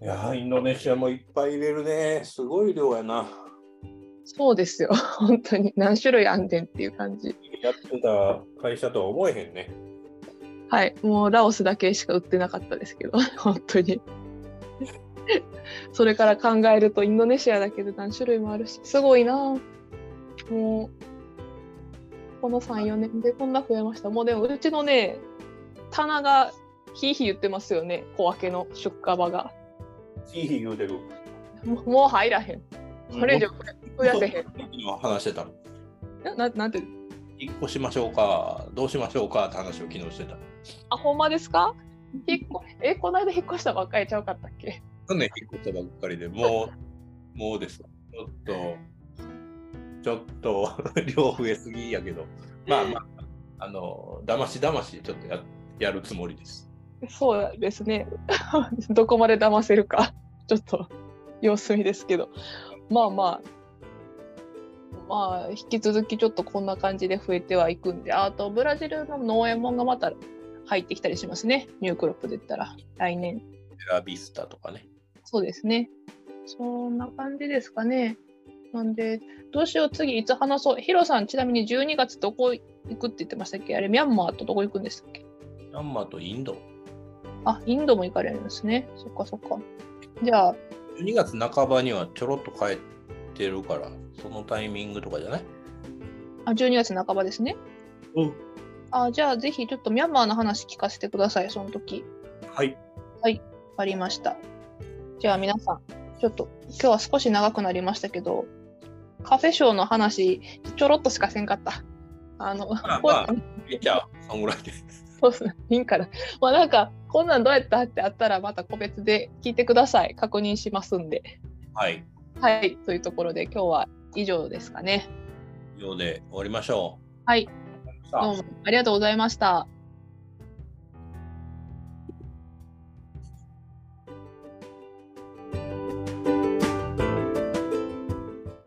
いやインドネシアもいっぱい入れるね。すごい量やな。そうですよ、[LAUGHS] 本当に何種類あんねんっていう感じ。やってた会社とは思えへんね。はい、もうラオスだけしか売ってなかったですけど、[LAUGHS] 本当に。それから考えると、インドネシアだけで何種類もあるし、すごいなもう、この3、4年でこんな増えました。もうでも、うちのね、棚がひいひい言ってますよね、小分けの出荷場が。ひいひい言うてる。もう入らへん。これ以上増やせへん。話してたの。ななんて引っ越しましょうか、どうしましょうかって話を昨日してた。あ、ほんまですか？引っえ、この間引っ越したばっかりちゃうかったっけ？去年引っ越したばっかりでもう、もうです。ちょっと、ちょっと [LAUGHS] 量増えすぎやけど、まあまあ、あの、だましだましちょっとややるつもりです。そうですね。[LAUGHS] どこまで騙せるか、ちょっと様子見ですけど。まあまあ、まあ、引き続きちょっとこんな感じで増えてはいくんで、あとブラジルの農園もんがまた入ってきたりしますね、ニュークロップで言ったら、来年。エラビスタとかね。そうですね。そんな感じですかね。なんで、どうしよう、次いつ話そう。ヒロさん、ちなみに12月どこ行くって言ってましたっけ？あれ、ミャンマーとどこ行くんでしたっけ？ミャンマーとインド。あ、インドも行かれるんですね。そっかそっか。じゃあ、12月半ばにはちょろっと帰ってるから、そのタイミングとかじゃない？あ、12月半ばですね。うん。あじゃあぜひちょっとミャンマーの話聞かせてください、その時。はい。わかりました。じゃあ皆さん、ちょっと今日は少し長くなりましたけど、カフェショーの話、ちょろっとしかせんかった。あの、まあまあいいじゃあ、そんぐらいで。そうっすね。いいんから。まあなんか、こんなんどうやったってあったら、また個別で聞いてください。確認しますんで。はい。はい。というところで、今日は以上ですかね。以上で終わりましょう。はい。どうもありがとうございました。